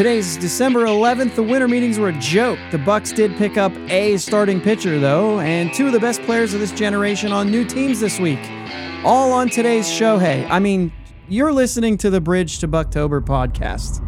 Today's December 11th. The winter meetings were a joke. The Bucs did pick up a starting pitcher though, and two of the best players of this generation on new teams this week. All on today's show. Hey, I mean, you're listening to the Bridge to Buctober podcast.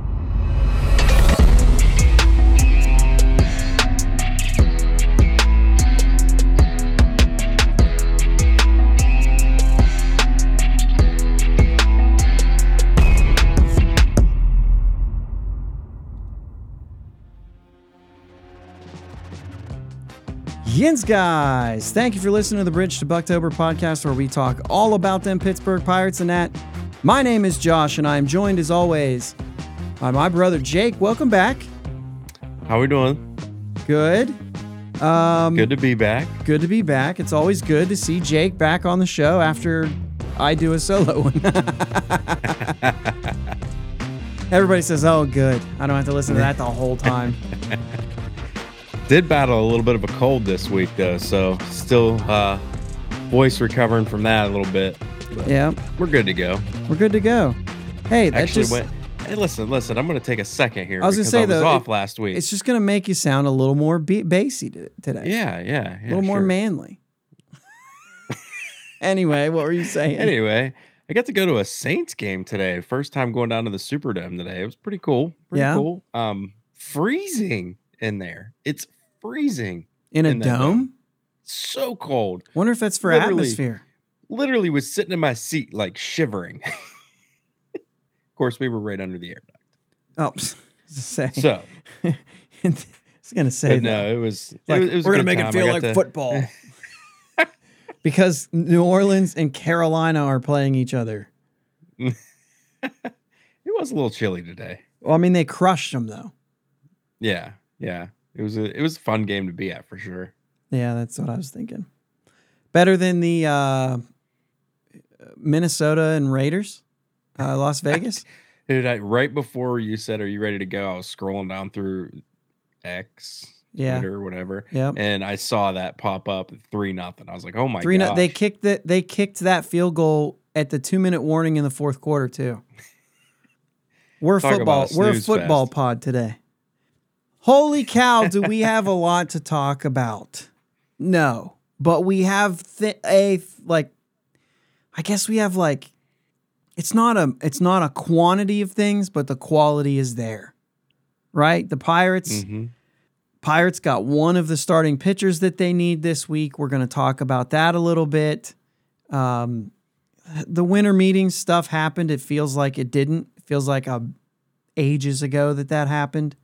Yins, guys. Thank you for listening to the Bridge to Buctober podcast, where we talk all about them Pittsburgh Pirates and that. My name is Josh, and I am joined as always by my brother Jake. Welcome back. How are we doing? Good. Um, Good to be back. Good to be back. It's always good to see Jake back on the show after I do a solo one. Everybody says, "Oh, good. I don't have to listen to that the whole time." Did battle a little bit of a cold this week though, so still uh, voice recovering from that a little bit. Yeah, we're good to go. we're good to go. Hey, that Actually, just went. Hey, listen, listen. I'm gonna take a second here. I was gonna say, I was though, off it- last week. it's just gonna make you sound a little more be- bassy today. yeah, yeah, yeah. a little more manly. anyway, what were you saying? Anyway, I got to go to a Saints game today. First time going down to the Superdome today. It was pretty cool. Pretty Yeah? cool. Um, freezing in there. It's freezing. in a in dome? dome. So cold. Wonder if that's for Literally. atmosphere. literally was sitting in my seat like shivering. of course, we were right under the air duct. Oh, I was gonna say. So I was gonna say that. no, it was. it Like, was- it was we're gonna make it time. I feel like to- football. because New Orleans and Carolina are playing each other. It was a little chilly today. Well, I mean, they crushed them though. Yeah, yeah. It was a it was a fun game to be at for sure. Yeah, that's what I was thinking. Better than the uh, Minnesota and Raiders, uh, Las Vegas. Dude, I, right before you said, "Are you ready to go?" I was scrolling down through X, Yeah. Twitter, whatever, Yep. and I saw that pop up three nothing. I was like, "Oh my Three. god!" No, they kicked that. They kicked that field goal at the two minute warning in the fourth quarter too. We're Talk football. a We're a football fest. pod today. Holy cow! Do we have a lot to talk about? No, but we have th- a like. I guess we have like. It's not a. It's not a quantity of things, but the quality is there, right? The Pirates. Mhm. Pirates got one of the starting pitchers that they need this week. We're going to talk about that a little bit. Um, the winter meeting stuff happened. It feels like it didn't. It feels like uh, ages ago that that happened.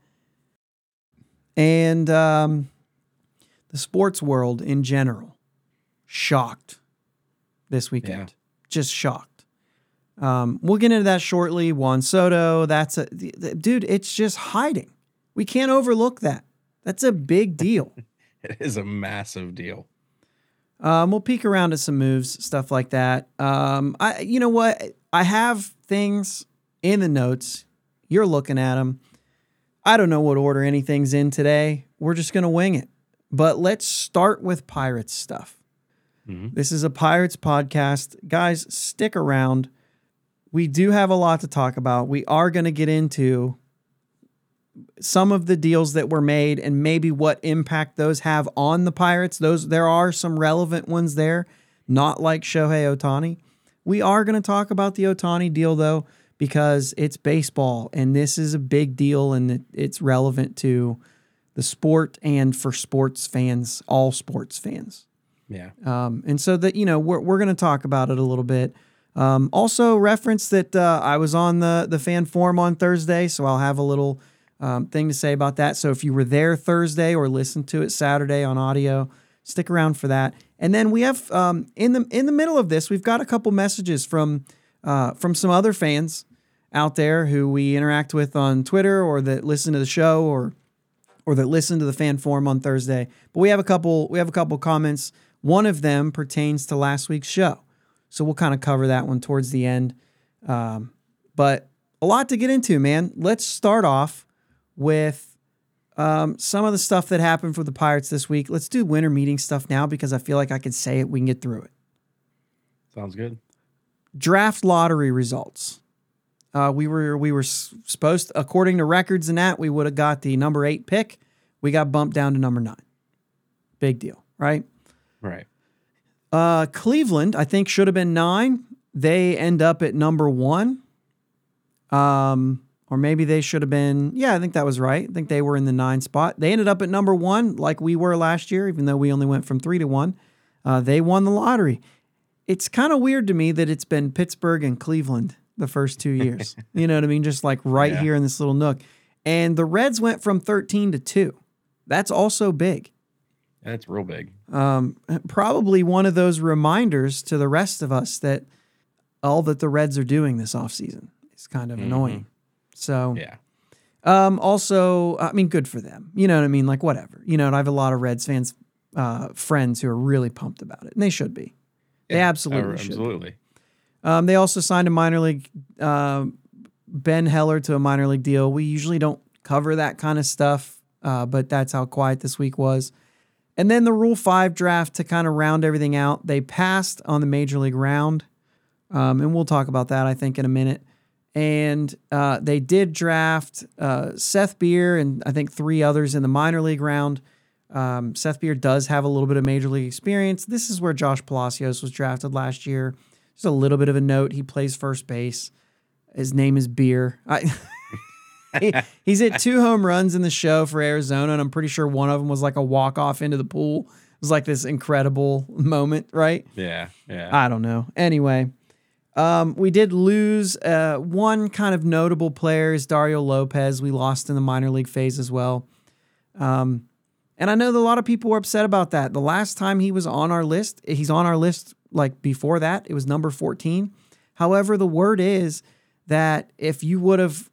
And um, the sports world in general, shocked this weekend. Just shocked. Um, we'll get into that shortly. Juan Soto, that's a th- th- dude. It's just hiding. We can't overlook that. That's a big deal. It is a massive deal. Um, we'll peek around at some moves, stuff like that. Um, I, you know what? I have things in the notes. You're looking at them. I don't know what order anything's in today. We're just gonna wing it. But let's start with Pirates stuff. Mhm. This is a Pirates podcast, guys. Stick around. We do have a lot to talk about. We are going to get into some of the deals that were made and maybe what impact those have on the Pirates. Those there are some relevant ones there, not like Shohei Ohtani. We are going to talk about the Ohtani deal though because it's baseball and this is a big deal and it- it's relevant to the sport and for sports fans, all sports fans. Yeah. Um, and so that you know we're we're going to talk about it a little bit. Um, also, reference that uh, I was on the the fan forum on Thursday, so I'll have a little um, thing to say about that. So if you were there Thursday or listened to it Saturday on audio, stick around for that. And then we have um, in the in the middle of this, we've got a couple messages from uh, from some other fans out there who we interact with on Twitter or that listen to the show or or that listen to the fan forum on Thursday. But we have a couple we have a couple comments. One of them pertains to last week's show. So we'll kind of cover that one towards the end. Um, but a lot to get into, man. Let's start off with um, some of the stuff that happened for the Pirates this week. Let's do winter meeting stuff now because I feel like I can say it. We can get through it. Sounds good. Draft lottery results. Uh, we were we were supposed, according to records and that, we would have got the number eight pick. We got bumped down to number nine. Big deal, right? Right. Uh, Cleveland, I think, should have been nine. They end up at number one. Um, or maybe they should have been. Yeah, I think that was right. I think they were in the nine spot. They ended up at number one, like we were last year, even though we only went from three to one. Uh, they won the lottery. It's kind of weird to me that it's been Pittsburgh and Cleveland the first two years. you know what I mean? Just like right Yeah. here in this little nook. And the Reds went from 13 to two. That's also big That's real big. um, probably one of those reminders to the rest of us that all that the Reds are doing this offseason is kind of annoying. So, Yeah. um, also, I mean, good for them. You know what I mean? Like, whatever. You know, and I have a lot of Reds fans, uh, friends who are really pumped about it, and they should be. They Yeah, absolutely uh, should. be. Um, they also signed a minor league um Ben Heller to a minor league deal. We usually don't cover that kind of stuff, uh, but that's how quiet this week was. And then the Rule Five draft to kind of round everything out. They passed on the major league round, um, and we'll talk about that I think in a minute. And uh, they did draft uh, Seth Beer and I think three others in the minor league round. Um, Seth Beer does have a little bit of major league experience. This is where Josh Palacios was drafted last year. Just a little bit of a note. He plays first base. His name is Beer. I, he- he's hit two home runs in the show for Arizona, and I'm pretty sure one of them was like a walk off into the pool. It was like this incredible moment, right? Yeah. Yeah. I don't know. Anyway, um, we did lose uh, one kind of notable player is Dariel Lopez. We lost in the minor league phase as well. Um, and I know that a lot of people were upset about that. The last time he was on our list, he's on our list like before that, it was number 14. However, the word is that if you would have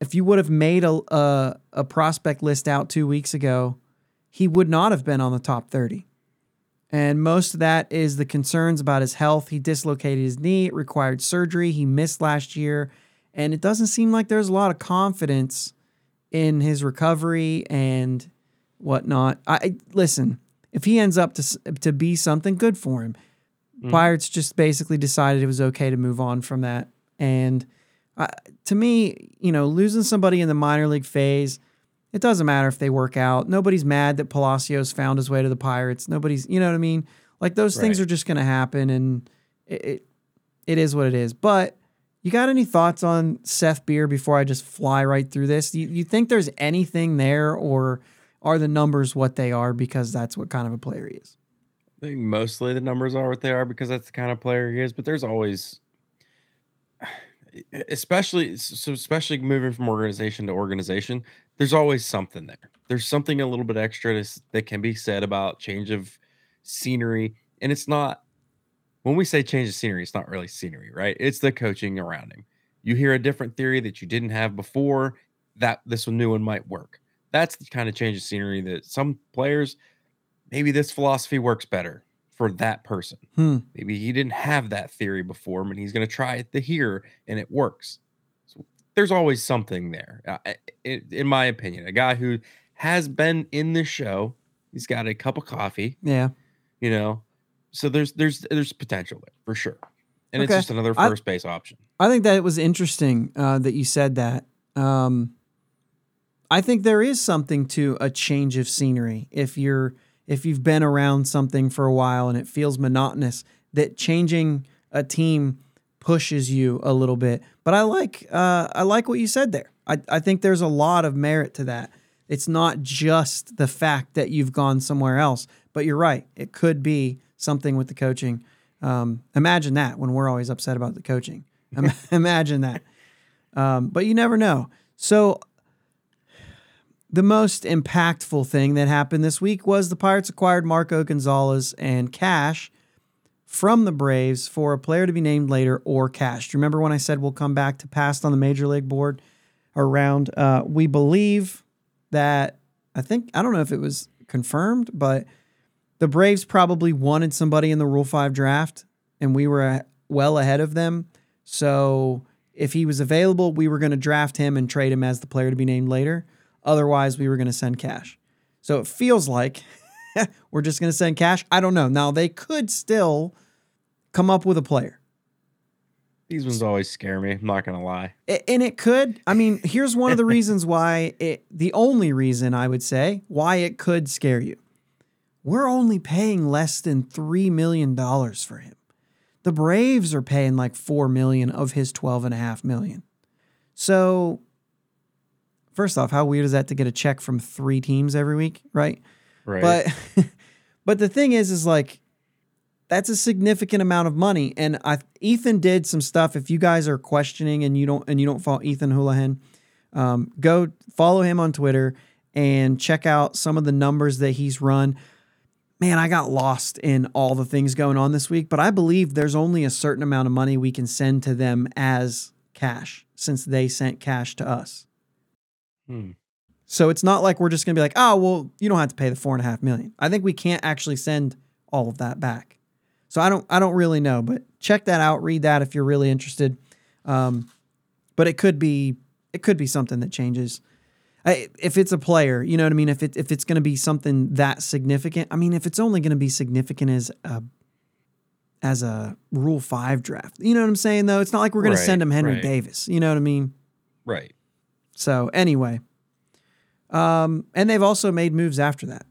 if you would have made a, a a prospect list out 2 weeks ago, he would not have been on the top 30. And most of that is the concerns about his health. He dislocated his knee, it required surgery. He missed last year. And it doesn't seem like there's a lot of confidence in his recovery and whatnot. I listen, if he ends up to to be something good for him, Pirates just basically decided it was okay to move on from that. And uh, to me, you know, losing somebody in the minor league phase, it doesn't matter if they work out. Nobody's mad that Palacios found his way to the Pirates. Nobody's, you know what I mean? Like those things are just going to happen, and it, it it is what it is. But you got any thoughts on Seth Beer before I just fly right through this? You, you think there's anything there, or are the numbers what they are because that's what kind of a player he is? I think mostly the numbers are what they are because that's the kind of player he is. But there's always, especially so, especially moving from organization to organization, there's always something there. There's something a little bit extra to that can be said about change of scenery, and it's not when we say change of scenery, it's not really scenery, right? It's the coaching around him. You hear a different theory that you didn't have before. That this new one might work. That's the kind of change of scenery that some players maybe this philosophy works better for that person. Hmm. Maybe he didn't have that theory before, but he's going to try it to here and it works. So there's always something there, uh, i- i- in my opinion. A guy who has been in the show, he's got a cup of coffee, Yeah. you know. So there's there's there's potential there for sure, and Okay. it's just another I- first base option. I think that it was interesting uh, that you said that. Um, I think there is something to a change of scenery. If you're if you've been around something for a while and it feels monotonous, that changing a team pushes you a little bit. But I like uh, I like what you said there. I, I think there's a lot of merit to that. It's not just the fact that you've gone somewhere else, but you're right. It could be something with the coaching. Um, imagine that when we're always upset about the coaching. Imagine that. Um, but you never know. So the most impactful thing that happened this week was the Pirates acquired Marco Gonzalez and cash from the Braves for a player to be named later or cash. Do you remember when I said we'll come back to past on the major league board around? Uh, we believe that I think I don't know if it was confirmed, but the Braves probably wanted somebody in the Rule Five draft, and we were well ahead of them. So if he was available, we were going to draft him and trade him as the player to be named later. Otherwise, we were going to send cash. So it feels like we're just going to send cash. I don't know. Now they could still come up with a player. These ones always scare me. I'm not gonna lie. A- And it could. I mean, here's one of the reasons why it, the only reason I would say why it could scare you. We're only paying less than $3 million for him. The Braves are paying like 4 million of his 12 and a half million. So first off, how weird is that to get a check from three teams every week, right? Right. But but the thing is is like that's a significant amount of money and I Ethan did some stuff if you guys are questioning and you don't and you don't follow Ethan Hullihen um, go follow him on Twitter and check out some of the numbers that he's run. Man, I got lost in all the things going on this week, but I believe there's only a certain amount of money we can send to them as cash since they sent cash to us. Hmm. So it's not like we're just gonna be like, oh well, you don't have to pay the four and a half million. I think we can't actually send all of that back. So I don't I don't really know, but check that out, read that if you're really interested. Um, but it could be it could be something that changes. I, if it's a player, you know what I mean. If it if it's going to be something that significant, I mean, if it's only going to be significant as a as a Rule Five draft, you know what I'm saying? Though it's not like we're going Right, to send him Henry right. Davis. You know what I mean? Right. So anyway, um, and they've also made moves after that.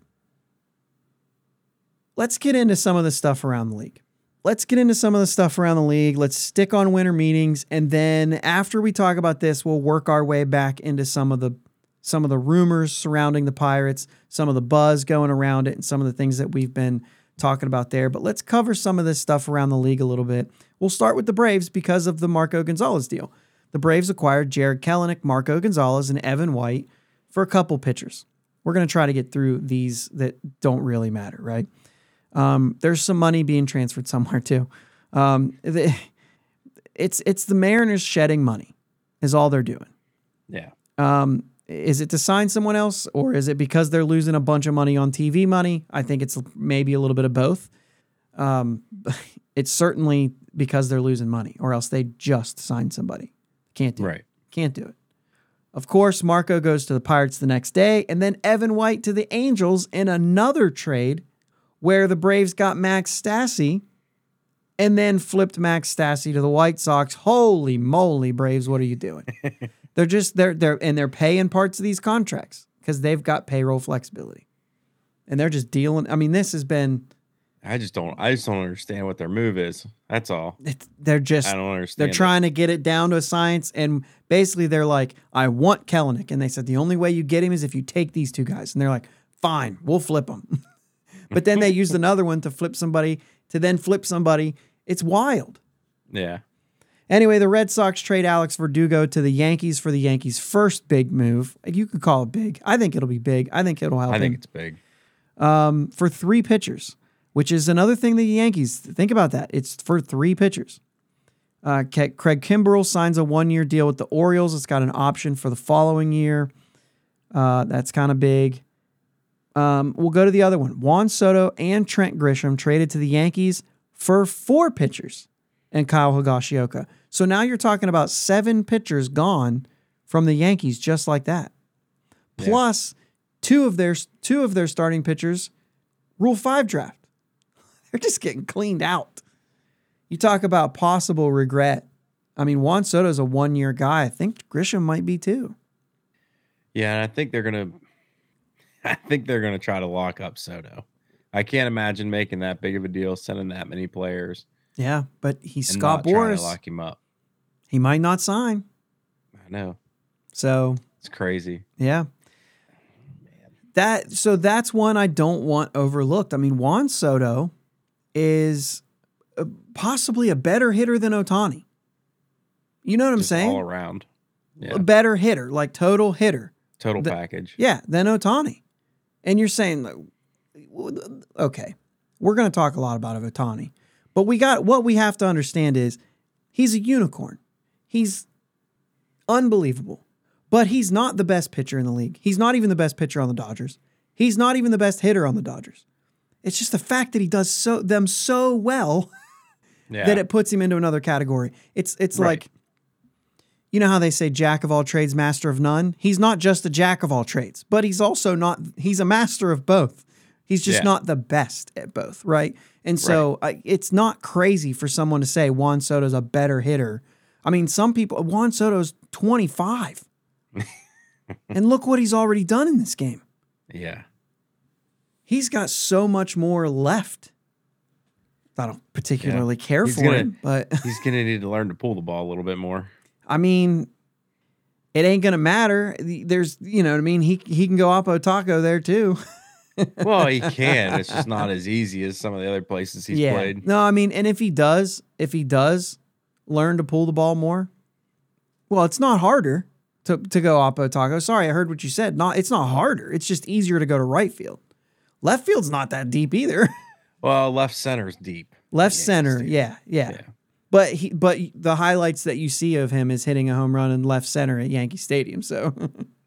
Let's get into some of the stuff around the league. Let's get into some of the stuff around the league. Let's stick on winter meetings, and then after we talk about this, we'll work our way back into some of the some of the rumors surrounding the Pirates, some of the buzz going around it, and some of the things that we've been talking about there. But let's cover some of this stuff around the league a little bit. We'll start with the Braves because of the Marco Gonzalez deal. The Braves acquired Jared Kelenic, Marco Gonzalez, and Evan White for a couple pitchers. We're going to try to get through these that don't really matter, right? Um, there's some money being transferred somewhere too. Um, the, it's it's the Mariners shedding money, is all they're doing. Yeah. Um, is it to sign someone else, or is it because they're losing a bunch of money on TV money? I think it's maybe a little bit of both. Um, it's certainly because they're losing money, or else they just sign somebody. Can't do it. Right. Can't do it. Of course, Marco goes to the Pirates the next day, and then Evan White to the Angels in another trade where the Braves got Max Stassi and then flipped Max Stassi to the White Sox. Holy moly, Braves, what are you doing? they're just they're they're and they're paying parts of these contracts because they've got payroll flexibility. And they're just dealing. I mean, this has been I just don't. I just don't understand what their move is. That's all. it's, they're just I don't understand. They're it. trying to get it down to a science, and basically they're like, "I want Kelenic," and they said the only way you get him is if you take these two guys, and they're like, "Fine, we'll flip them." but then they used another one to flip somebody, to then flip somebody. It's wild. Yeah. Anyway, the Red Sox trade Alex Verdugo to the Yankees for the Yankees' first big move. You could call it big. I think it'll be big. I think it'll help I think him it's big. um, for three pitchers, which is another thing the Yankees think about that. It's for three pitchers. Uh, Craig Kimbrel signs a one year deal with the Orioles. It's got an option for the following year. Uh, that's kind of big. Um, we'll go to the other one. Juan Soto and Trent Grisham traded to the Yankees for four pitchers and Kyle Higashioka. So now you're talking about seven pitchers gone from the Yankees just like that. Yeah. Plus two of their two of their starting pitchers Rule 5 draft. They're just getting cleaned out. You talk about possible regret. I mean, Juan Soto's a one-year guy. I think Grisham might be too. Yeah, and I think they're gonna. I think they're gonna try to lock up Soto. I can't imagine making that big of a deal, sending that many players, Yeah, but he's Scott Boras. Lock him up. He might not sign. I know So it's crazy. Yeah. That so that's one I don't want overlooked. I mean, Juan Soto is uh, possibly a better hitter than Ohtani. You know what I'm Just saying? all around. Yeah, A better hitter, like total hitter. total the- package. Yeah, than Ohtani. And you're saying, okay, we're going to talk a lot about Ohtani, but we got what we have to understand is he's a unicorn. He's unbelievable, but he's not the best pitcher in the league. He's not even the best pitcher on the Dodgers. He's not even the best hitter on the Dodgers. It's just the fact that he does so them so well Yeah, that it puts him into another category. It's it's Right. like you know how they say jack of all trades, master of none? He's not just a jack of all trades, but he's also not he's a master of both. He's just Yeah. not the best at both, right? And so I, it's not crazy for someone to say Juan Soto's a better hitter I mean, some people, Juan Soto's 25. and look what he's already done in this game. Yeah. He's got so much more left. I don't particularly care He's for gonna- him, but He's going to need to learn to pull the ball a little bit more. I mean, it ain't gonna matter. There's, you know what I mean. He he can go Oppo Taco there too. Well, he can. It's just not as easy as some of the other places he's yeah. played. No, I mean, and if he does, if he does learn to pull the ball more, well, it's not harder to to go Oppo Taco. Sorry, I heard what you said. Not, it's not harder. It's just easier to go to right field. Left field's not that deep either. Well, left center's deep. Left center, yeah, yeah, Yeah. But he, but the highlights that you see of him is hitting a home run in left center at Yankee Stadium. So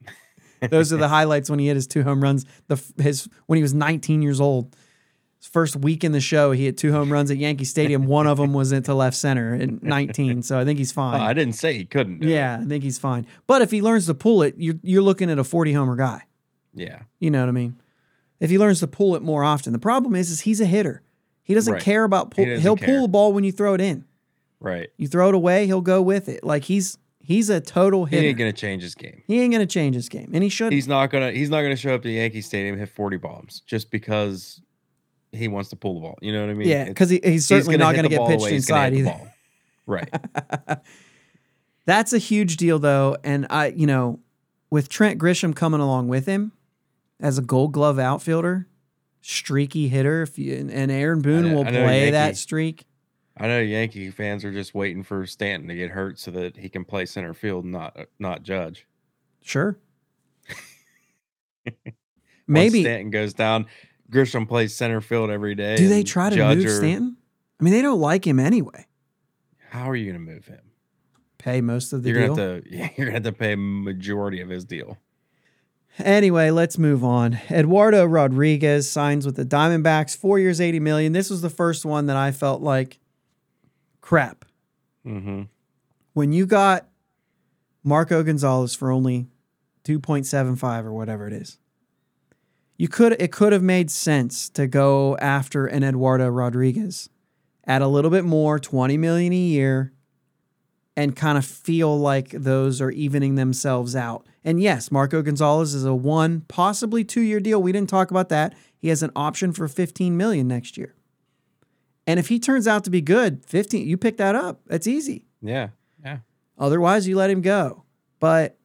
those are the highlights when he hit his two home runs. The his when he was 19 years old, his first week in the show, he hit two home runs at Yankee Stadium. One of them was into left center at 19. So I think he's Oh, fine. I didn't say he couldn't. do it. yeah, I think he's fine. But if he learns to pull it, you're you're looking at a 40 homer guy. Yeah. You know what I mean? If he learns to pull it more often, the problem is, is he's a hitter. He doesn't Right. care about pull. He he'll care. pull the ball when you throw it in. Right. You throw it away, he'll go with it. Like he's he's a total hitter. He ain't going to change his game. he ain't gonna change his game, and he shouldn't. He's not gonna. He's not gonna show up to Yankee Stadium and hit forty bombs just because he wants to pull the ball. You know what I mean? yeah, because he, he's certainly not gonna get pitched away, inside either. Right. That's a huge deal, though, and I, you know, with Trent Grisham coming along with him as a Gold Glove outfielder, streaky hitter, if you, and- Aaron Boone know- will play that streak. I know Yankee fans are just waiting for Stanton to get hurt so that he can play center field, and not not Judge. Sure. Maybe Stanton goes down, Grisham plays center field every day. do they try to Judge move or- Stanton? I mean, they don't like him anyway. How are you going to move him? Pay most of the You're deal. gonna have to. Yeah, you're gonna have to pay majority of his deal. Anyway, let's move on. Eduardo Rodriguez signs with the Diamondbacks, four years, eighty million. This was the first one that I felt like, crap. Mm-hmm. When you got Marco Gonzalez for only two point seven five or whatever it is, you could it could have made sense to go after an Eduardo Rodriguez at a little bit more, twenty million a year, and kind of feel like those are evening themselves out. And yes, Marco Gonzalez is a one, possibly two year deal. We didn't talk about that. He has an option for 15 million next year. And if he turns out to be good, 15, you pick that up. That's easy. Yeah. Yeah. Otherwise, you let him go. But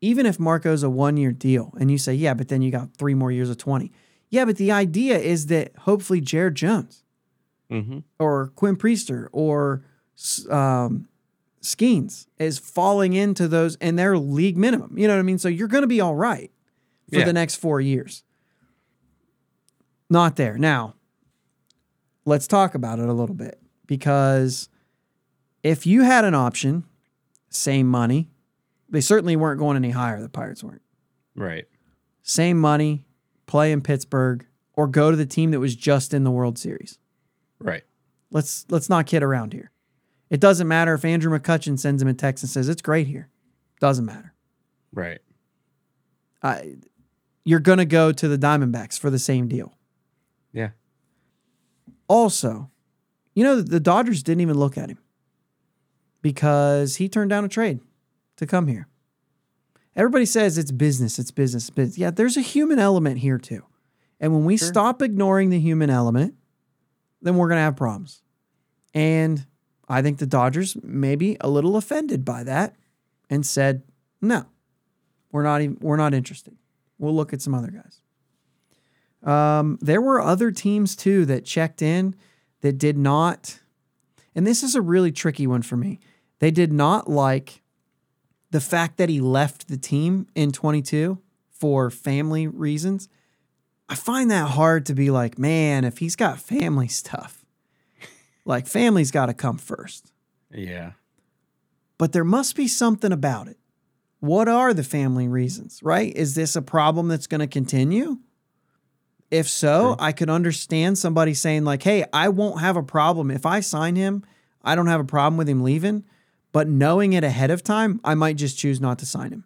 even if Marco's a one year deal and you say, yeah, but then you got three more years of 20. Yeah, but the idea is that hopefully Jared Jones Mm-hmm. or Quinn Priester or um, Skenes is falling into those and their league minimum. You know what I mean? So you're going to be all right for Yeah. the next four years. Not there. Now, let's talk about it a little bit because if you had an option, same money, they certainly weren't going any higher. The Pirates weren't. Right. Same money, play in Pittsburgh, or go to the team that was just in the World Series. Right. Let's let's not kid around here. It doesn't matter if Andrew McCutchen sends him a text and says it's great here. Doesn't matter. Right. I, you're gonna go to the Diamondbacks for the same deal. Yeah. Also, you know the Dodgers didn't even look at him because he turned down a trade to come here. Everybody says it's business, it's business, business. Yeah, there's a human element here too. And when we Sure. stop ignoring the human element, then we're going to have problems. And I think the Dodgers maybe a little offended by that and said, "No. We're not even we're not interested. We'll look at some other guys." Um, there were other teams too that checked in that did not and this is a really tricky one for me. They did not like the fact that he left the team in 22 for family reasons. I find that hard to be like, man, if he's got family stuff, like family's got to come first. Yeah. But there must be something about it. What are the family reasons, right? Is this a problem that's going to continue? If so, True. I could understand somebody saying, like, hey, I won't have a problem. If I sign him, I don't have a problem with him leaving. But knowing it ahead of time, I might just choose not to sign him.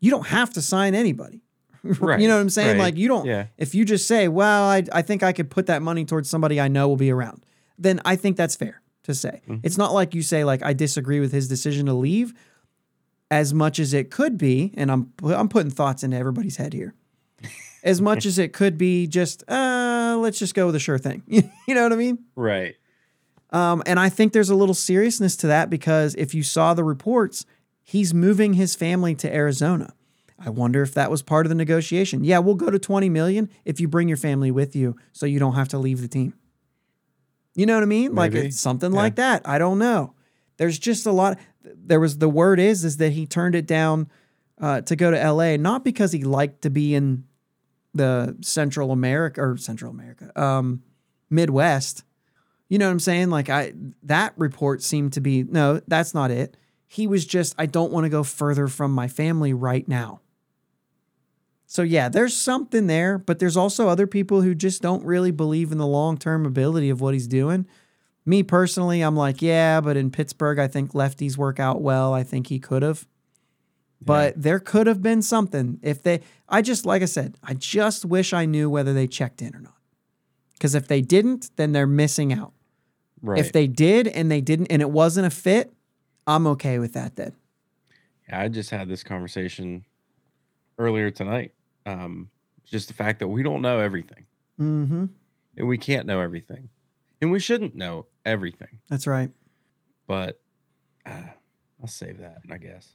You don't have to sign anybody. Right. you know what I'm saying? right. Like, you don't, Yeah. if you just say, well, I, I think I could put that money towards somebody I know will be around, then I think that's fair. to say. It's not like you say like I disagree with his decision to leave as much as it could be, and I'm I'm putting thoughts into everybody's head here. As much as it could be just uh let's just go with a sure thing. you know what I mean? right. Um, and I think there's a little seriousness to that because if you saw the reports, he's moving his family to Arizona. I wonder if that was part of the negotiation. Yeah, we'll go to 20 million if you bring your family with you so you don't have to leave the team. You know what I mean? Like it's something Yeah. like that. I don't know. There's just a lot. There was the word is is that he turned it down uh, to go to LA, not because he liked to be in the Central America or Central America, um, Midwest. You know what I'm saying? Like I that report seemed to be no, that's not it. He was just I don't want to go further from my family right now. So yeah, there's something there, but there's also other people who just don't really believe in the long-term ability of what he's doing. Me personally, I'm like, yeah, but in Pittsburgh, I think lefties work out well. I think he could have. But there could have been something if they I just like I said, I just wish I knew whether they checked in or not. Cuz if they didn't, then they're missing out. Right. If they did and they didn't and it wasn't a fit, I'm okay with that then. Yeah, I just had this conversation earlier tonight. Um, just the fact that we don't know everything Mm-hmm. and we can't know everything and we shouldn't know everything, That's right. but uh, I'll save that, I guess.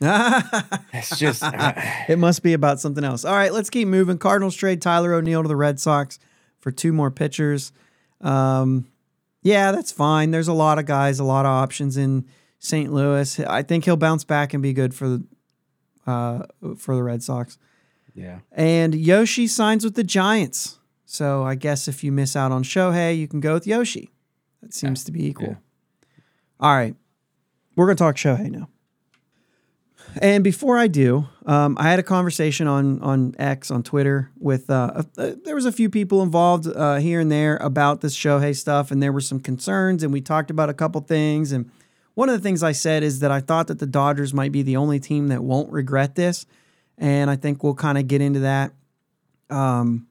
It's just, uh, it must be about something else. All right, let's keep moving. Cardinals trade Tyler O'Neill to the Red Sox for two more pitchers. Um, yeah, that's fine. There's a lot of guys, a lot of options in St. Louis. I think he'll bounce back and be good for the uh, for the Red Sox. Yeah. And Yoshi signs with the Giants. So I guess if you miss out on Shohei, you can go with Yoshi. That seems to be equal. Yeah. All right. We're going to talk Shohei now. And before I do, um, I had a conversation on on X on Twitter with uh, uh, there was a few people involved uh, here and there about this Shohei stuff, and there were some concerns, and we talked about a couple things. And one of the things I said is that I thought that the Dodgers might be the only team that won't regret this, and I think we'll kind of get into that. Um,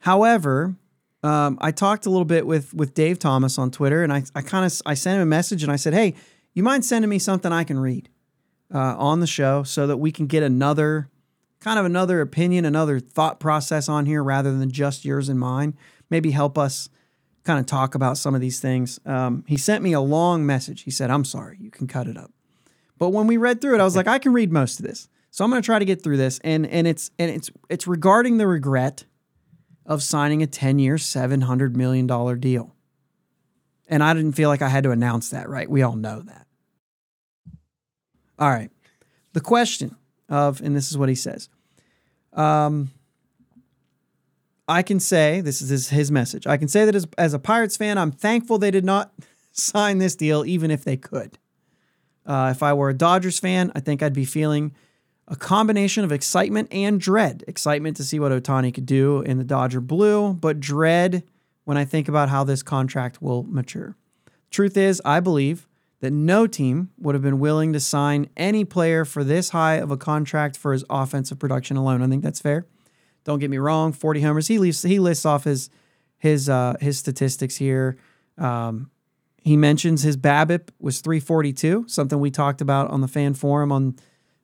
however, um, I talked a little bit with with Dave Thomas on Twitter, and I I kind of I sent him a message, and I said, "Hey, you mind sending me something I can read uh, on the show so that we can get another kind of another opinion, another thought process on here rather than just yours and mine. Maybe help us kind of talk about some of these things." Um, he sent me a long message. He said, "I'm sorry, you can cut it up." But when we read through it, I was like, I can read most of this. So I'm going to try to get through this, and and it's and it's it's regarding the regret of signing a 10 year, $700 million deal. And I didn't feel like I had to announce that, right? We all know that. All right. The question of, and this is what he says. Um, I can say, this is his, his message. I can say that as, as a Pirates fan, I'm thankful they did not sign this deal, even if they could. Uh, if I were a Dodgers fan, I think I'd be feeling a combination of excitement and dread. Excitement to see what Ohtani could do in the Dodger blue, but dread when I think about how this contract will mature. Truth is, I believe that no team would have been willing to sign any player for this high of a contract for his offensive production alone. I think that's fair. Don't get me wrong, 40 homers. He lists he lists off his his uh, his statistics here. Um, he mentions his BABIP was 342, something we talked about on the fan forum on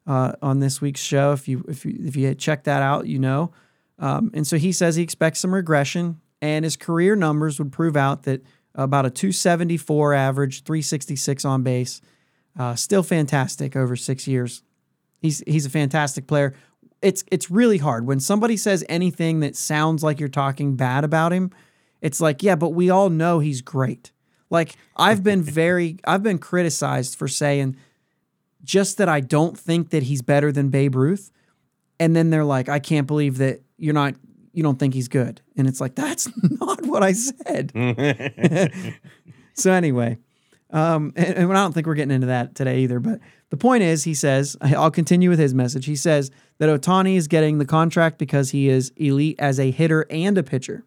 uh, on this week's show. If you if you if you had checked that out, you know. Um, and so he says he expects some regression, and his career numbers would prove out that about a 274 average, 366 on base, uh, still fantastic over six years. He's he's a fantastic player. It's it's really hard when somebody says anything that sounds like you're talking bad about him. It's like yeah, but we all know he's great. Like I've been very I've been criticized for saying just that I don't think that he's better than Babe Ruth. And then they're like, I can't believe that you're not, you don't think he's good. And it's like, that's not what I said. so anyway, um, and, and I don't think we're getting into that today either. But the point is, he says, I'll continue with his message. He says that Ohtani is getting the contract because he is elite as a hitter and a pitcher.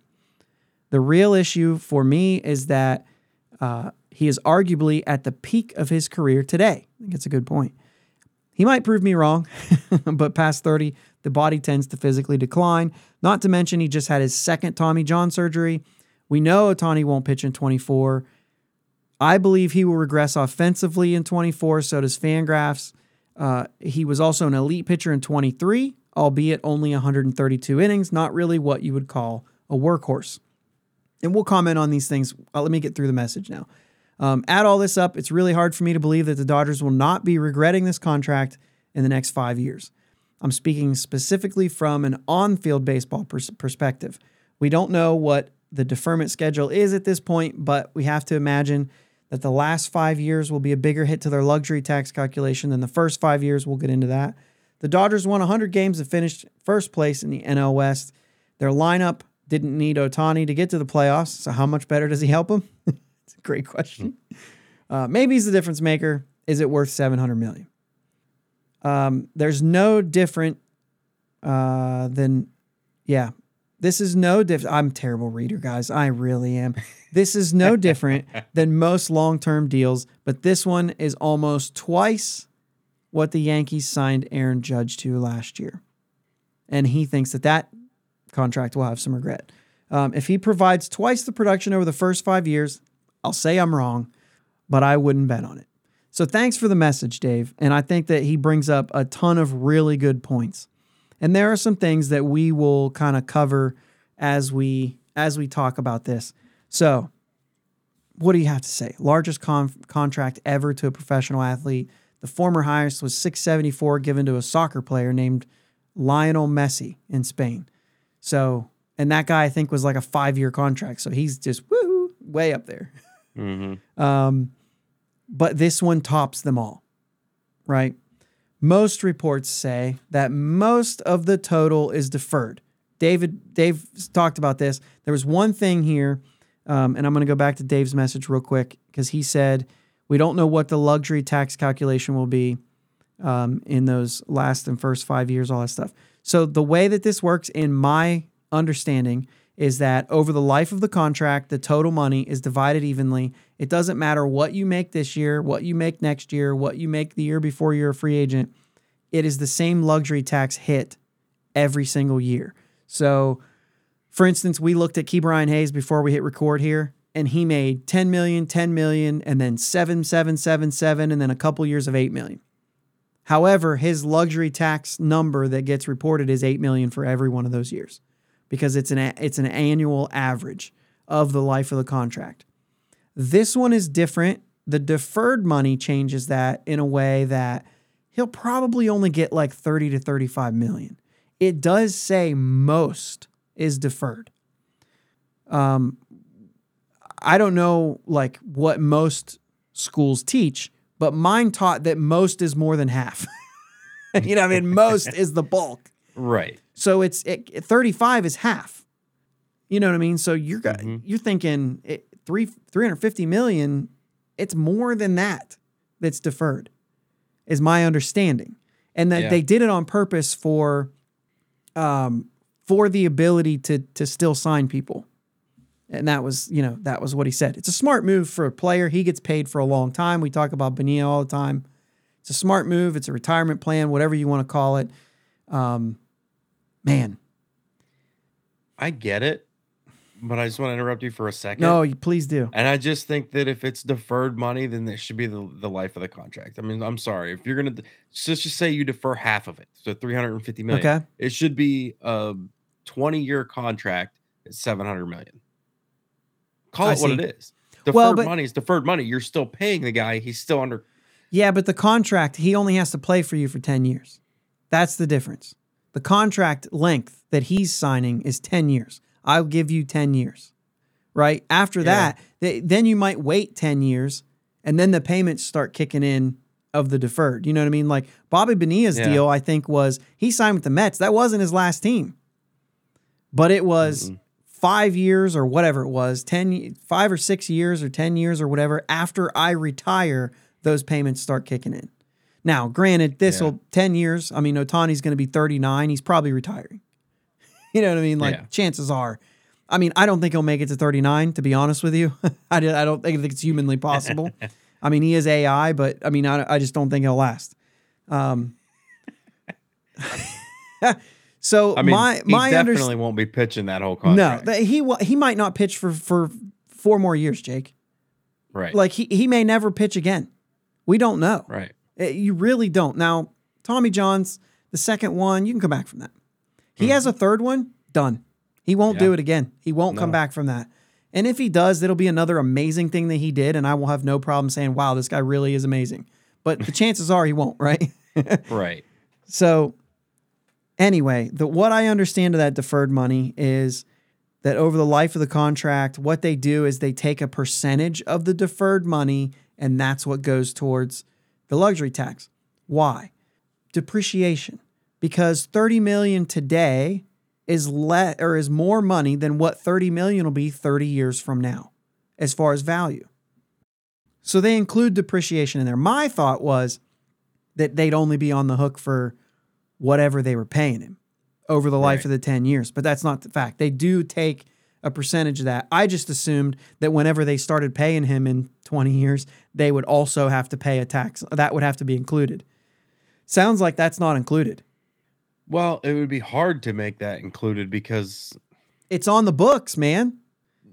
The real issue for me is that uh, he is arguably at the peak of his career today. I think it's a good point. He might prove me wrong, but past 30, the body tends to physically decline. Not to mention, he just had his second Tommy John surgery. We know Ohtani won't pitch in 24. I believe he will regress offensively in 24. So does Fangraphs. Uh, he was also an elite pitcher in 23, albeit only 132 innings. Not really what you would call a workhorse. And we'll comment on these things. Uh, let me get through the message now. Um, add all this up, it's really hard for me to believe that the Dodgers will not be regretting this contract in the next five years. I'm speaking specifically from an on field baseball pers- perspective. We don't know what the deferment schedule is at this point, but we have to imagine that the last five years will be a bigger hit to their luxury tax calculation than the first five years. We'll get into that. The Dodgers won 100 games and finished first place in the NL West. Their lineup didn't need Ohtani to get to the playoffs. So, how much better does he help them? it's a great question. Uh, maybe he's the difference maker. Is it worth 700 million? Um, there's no different uh, than, yeah, this is no different. I'm a terrible reader, guys. I really am. This is no different than most long term deals, but this one is almost twice what the Yankees signed Aaron Judge to last year. And he thinks that that contract will have some regret. Um, if he provides twice the production over the first five years, I'll say I'm wrong, but I wouldn't bet on it. So thanks for the message, Dave. And I think that he brings up a ton of really good points. And there are some things that we will kind of cover as we as we talk about this. So, what do you have to say? Largest con- contract ever to a professional athlete. The former highest was 674 given to a soccer player named Lionel Messi in Spain. So, and that guy I think was like a 5-year contract. So he's just woo way up there. Mm-hmm. Um, but this one tops them all, right? Most reports say that most of the total is deferred. David, Dave talked about this. There was one thing here, um, and I'm going to go back to Dave's message real quick because he said we don't know what the luxury tax calculation will be um, in those last and first five years, all that stuff. So the way that this works, in my understanding, is that over the life of the contract, the total money is divided evenly. It doesn't matter what you make this year, what you make next year, what you make the year before you're a free agent. It is the same luxury tax hit every single year. So, for instance, we looked at Ke'Bryan Hayes before we hit record here, and he made 10 million, 10 million, and then 7777, and then a couple years of 8 million. However, his luxury tax number that gets reported is 8 million for every one of those years because it's an it's an annual average of the life of the contract. This one is different. The deferred money changes that in a way that he'll probably only get like 30 to 35 million. It does say most is deferred. Um I don't know like what most schools teach, but mine taught that most is more than half. you know, I mean most is the bulk. Right. So it's it, 35 is half. You know what I mean? So you're Mhm. you're thinking it, three 350 million. It's more than that that's deferred, is my understanding, and that Yeah. they did it on purpose for, um, for the ability to to still sign people, and that was you know that was what he said. It's a smart move for a player. He gets paid for a long time. We talk about Bonilla all the time. It's a smart move. It's a retirement plan, whatever you want to call it. Um, man, I get it, but I just want to interrupt you for a second. no, you please do. And I just think that if it's deferred money, then it should be the, the life of the contract. I mean, I'm sorry. If you're going to, let's just say you defer half of it. So 350 million. Okay. It should be a 20 year contract at 700 million. Call I it what it is. Deferred Well, but- money is deferred money. You're still paying the guy. He's still under. Yeah, but the contract, he only has to play for you for 10 years. That's the difference. The contract length that he's signing is 10 years. I'll give you 10 years. Right? After Yeah. that, th- then you might wait 10 years and then the payments start kicking in of the deferred. You know what I mean? Like Bobby Bonilla's Yeah. deal, I think, was he signed with the Mets. That wasn't his last team. But it was Mm-mm. five years or whatever it was, 10, five or six years or 10 years or whatever. After I retire, those payments start kicking in. Now, granted, this will 10 years. I mean, Ohtani's going to be 39. He's probably retiring. you know what I mean? Like, Yeah. chances are. I mean, I don't think he'll make it to 39, to be honest with you. I, I don't think it's humanly possible. I mean, he is AI, but I mean, I, I just don't think he'll last. Um, so I mean, my he my definitely understanding. won't be pitching that whole No, contract. th- he he might not pitch for for four more years, Jake. Right. Like he, he may never pitch again. We don't know. right. Uh, You really don't. Now, Tommy John's the second one, you can come back from that. He has a third one, done. He won't do Mm-hmm. It again. He won't come back from that. And if he does, it'll be another amazing thing that he did, and I will have no problem saying, "Wow, this guy really is amazing." But the chances are he won't, right? Right. So, anyway, the what I understand of that deferred money is that over the life of the contract, what they do is they take a percentage of the deferred money, and that's what goes towards the luxury tax. Why? Depreciation. Because 30 million today is le- or is more money than what 30 million will be 30 years from now as far as value. So they include depreciation in there. My thought was that they'd only be on the hook for whatever they were paying him over the life Right. of the 10 years. But that's not the fact. They do take a percentage of that. I just assumed that whenever they started paying him in 20 years, they would also have to pay a tax. That would have to be included. Sounds like that's not included. Well, it would be hard to make that included because It's on the books, man.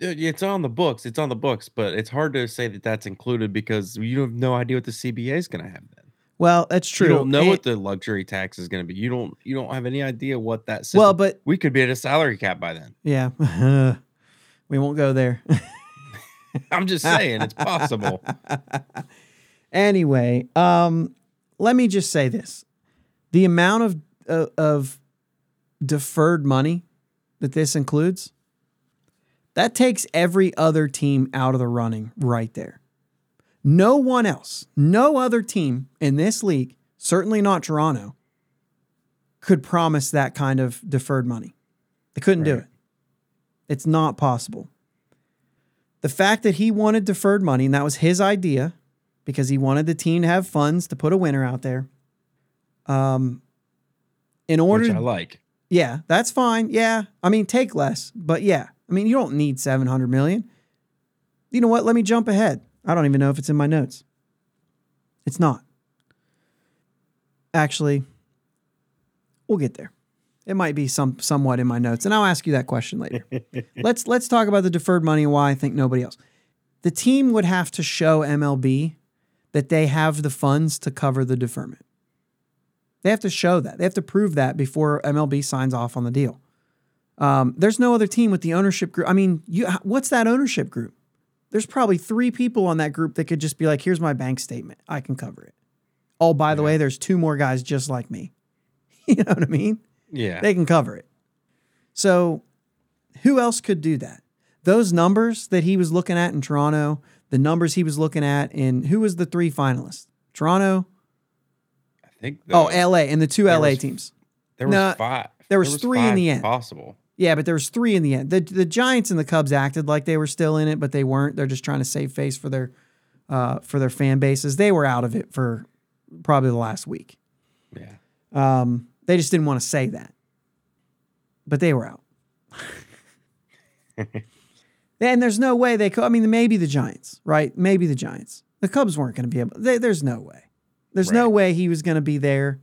uh, it's on the books. It's on the books, but it's hard to say that that's included because you have no idea what the CBA is going to have then. Well, that's true. You don't know And- what the luxury tax is going to be. You don't. You don't have any idea what that. well, but we could be at a salary cap by then. yeah, we won't go there. I'm just saying it's possible. anyway, um, let me just say this: the amount of uh, of deferred money that this includes, that takes every other team out of the running right there. No one else, no other team in this league, certainly not Toronto, could promise that kind of deferred money. They couldn't do it. It's not possible. The fact that he wanted deferred money, and that was his idea, because he wanted the team to have funds to put a winner out there. Um, in order, which I like. yeah, that's fine. Yeah, I mean, take less, but yeah, I mean, you don't need seven hundred million. You know what? Let me jump ahead. I don't even know if it's in my notes. It's not. Actually, we'll get there. It might be some somewhat in my notes, and I'll ask you that question later. let's let's talk about the deferred money and why I think nobody else. The team would have to show MLB that they have the funds to cover the deferment. They have to show that. They have to prove that before MLB signs off on the deal. Um, there's no other team with the ownership group. I mean, you, what's that ownership group? There's probably three people on that group that could just be like, "Here's my bank statement. I can cover it." Oh, by the Yeah. way, there's two more guys just like me. you know what I mean? Yeah. They can cover it. So, who else could do that? Those numbers that he was looking at in Toronto, the numbers he was looking at in who was the three finalists? Toronto, I think. oh, LA, and the two LA was- teams. there was no, five. there was three in the end. Possible. Yeah, but there was three in the end. The the Giants and the Cubs acted like they were still in it, but they weren't. They're just trying to save face for their uh, for their fan bases. They were out of it for probably the last week. Yeah. Um, they just didn't want to say that, but they were out. and there's no way they could. I mean, maybe the Giants, right? Maybe the Giants. The Cubs weren't going to be able. They, there's no way. There's no way he was going to be there.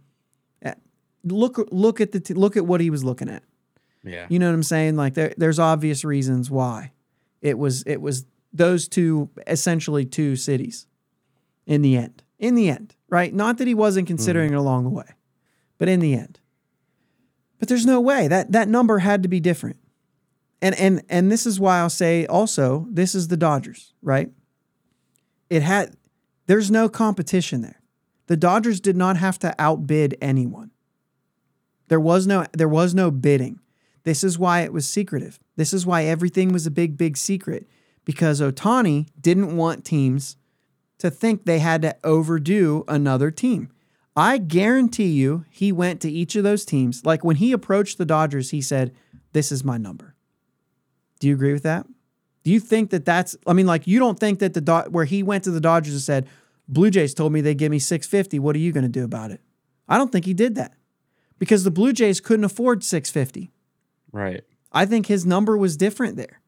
Look, look at the t- look at what he was looking at. Yeah. You know what I'm saying? Like there, there's obvious reasons why it was it was those two essentially two cities in the end. In the end, right? Not that he wasn't considering it along the way, but in the end. But there's no way that that number had to be different. And and and this is why I'll say also this is the Dodgers, right? It had there's no competition there. The Dodgers did not have to outbid anyone. There was no there was no bidding. This is why it was secretive. This is why everything was a big big secret because Ohtani didn't want teams to think they had to overdo another team. I guarantee you he went to each of those teams. Like when he approached the Dodgers, he said, "This is my number." Do you agree with that? Do you think that that's I mean like you don't think that the Do- where he went to the Dodgers and said, "Blue Jays told me they'd give me 650. What are you going to do about it?" I don't think he did that. Because the Blue Jays couldn't afford 650. Right. I think his number was different there.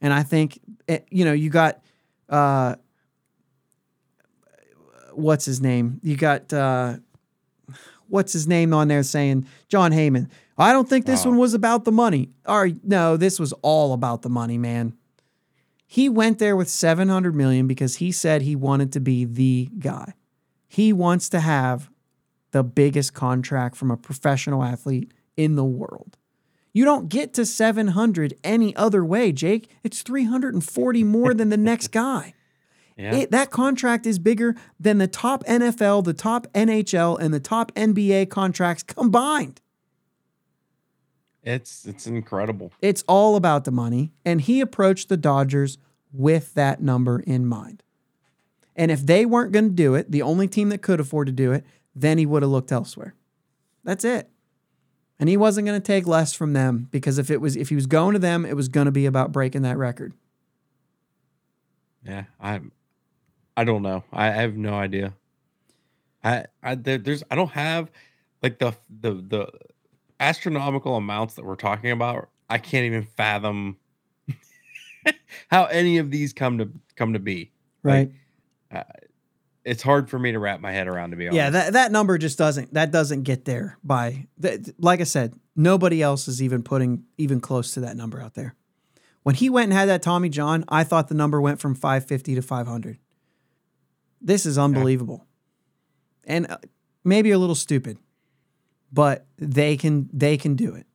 And I think, eh, you know, you got, uh, what's his name? You got, uh, what's his name on there saying, Jon Heyman. I don't think this Oh. one was about the money. All right, no, this was all about the money, man. He went there with 700 million because he said he wanted to be the guy. He wants to have the biggest contract from a professional athlete in the world. You don't get to 700 any other way, Jake. It's 340 more than the next guy. Yeah. It, that contract is bigger than the top NFL, the top NHL, and the top NBA contracts combined. it's it's incredible. It's all about the money. And he approached the Dodgers with that number in mind. And if they weren't going to do it, the only team that could afford to do it, then he would have looked elsewhere. That's it. And he wasn't going to take less from them because if it was if he was going to them, it was going to be about breaking that record. Yeah, I I don't know. I, I have no idea. I I there, there's I don't have like the the the astronomical amounts that we're talking about. I can't even fathom how any of these come to come to be. Right. Uh, It's hard for me to wrap my head around to be honest. Yeah, that, that number just doesn't that doesn't get there by that, like I said, nobody else is even putting even close to that number out there. When he went and had that Tommy John, I thought the number went from 550 to 500. This is unbelievable. And uh, maybe a little stupid, but they can they can do it.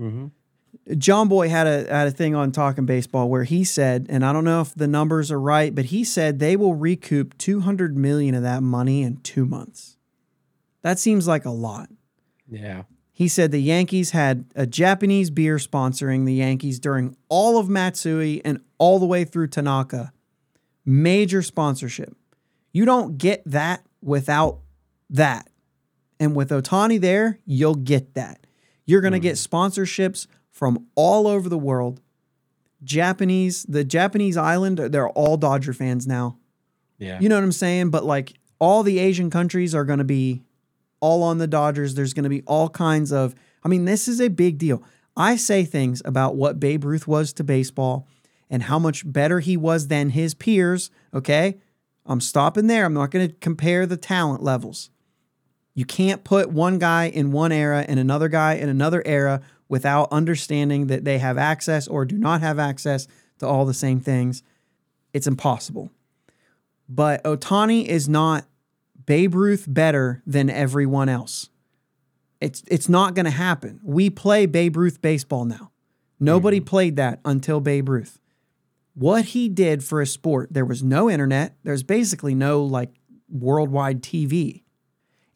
Mhm. Jomboy had a had a thing on talking baseball where he said, and I don't know if the numbers are right, but he said they will recoup 200 million of that money in 2 months. That seems like a lot. Yeah. He said the Yankees had a Japanese beer sponsoring the Yankees during all of Matsui and all the way through Tanaka. Major sponsorship. You don't get that without that. And with Ohtani there, you'll get that. You're going to hmm. get sponsorships from all over the world. Japanese, the Japanese island, they're all Dodger fans now. Yeah. You know what I'm saying? But like all the Asian countries are going to be all on the Dodgers. There's going to be all kinds of, I mean, this is a big deal. I say things about what Babe Ruth was to baseball and how much better he was than his peers. Okay. I'm stopping there. I'm not going to compare the talent levels. You can't put one guy in one era and another guy in another era without understanding that they have access or do not have access to all the same things. It's impossible. But Ohtani is not Babe Ruth better than everyone else. It's it's not going to happen. We play Babe Ruth baseball now. Nobody mm-hmm. played that until Babe Ruth. What he did for a sport, there was no internet, there's basically no like worldwide TV.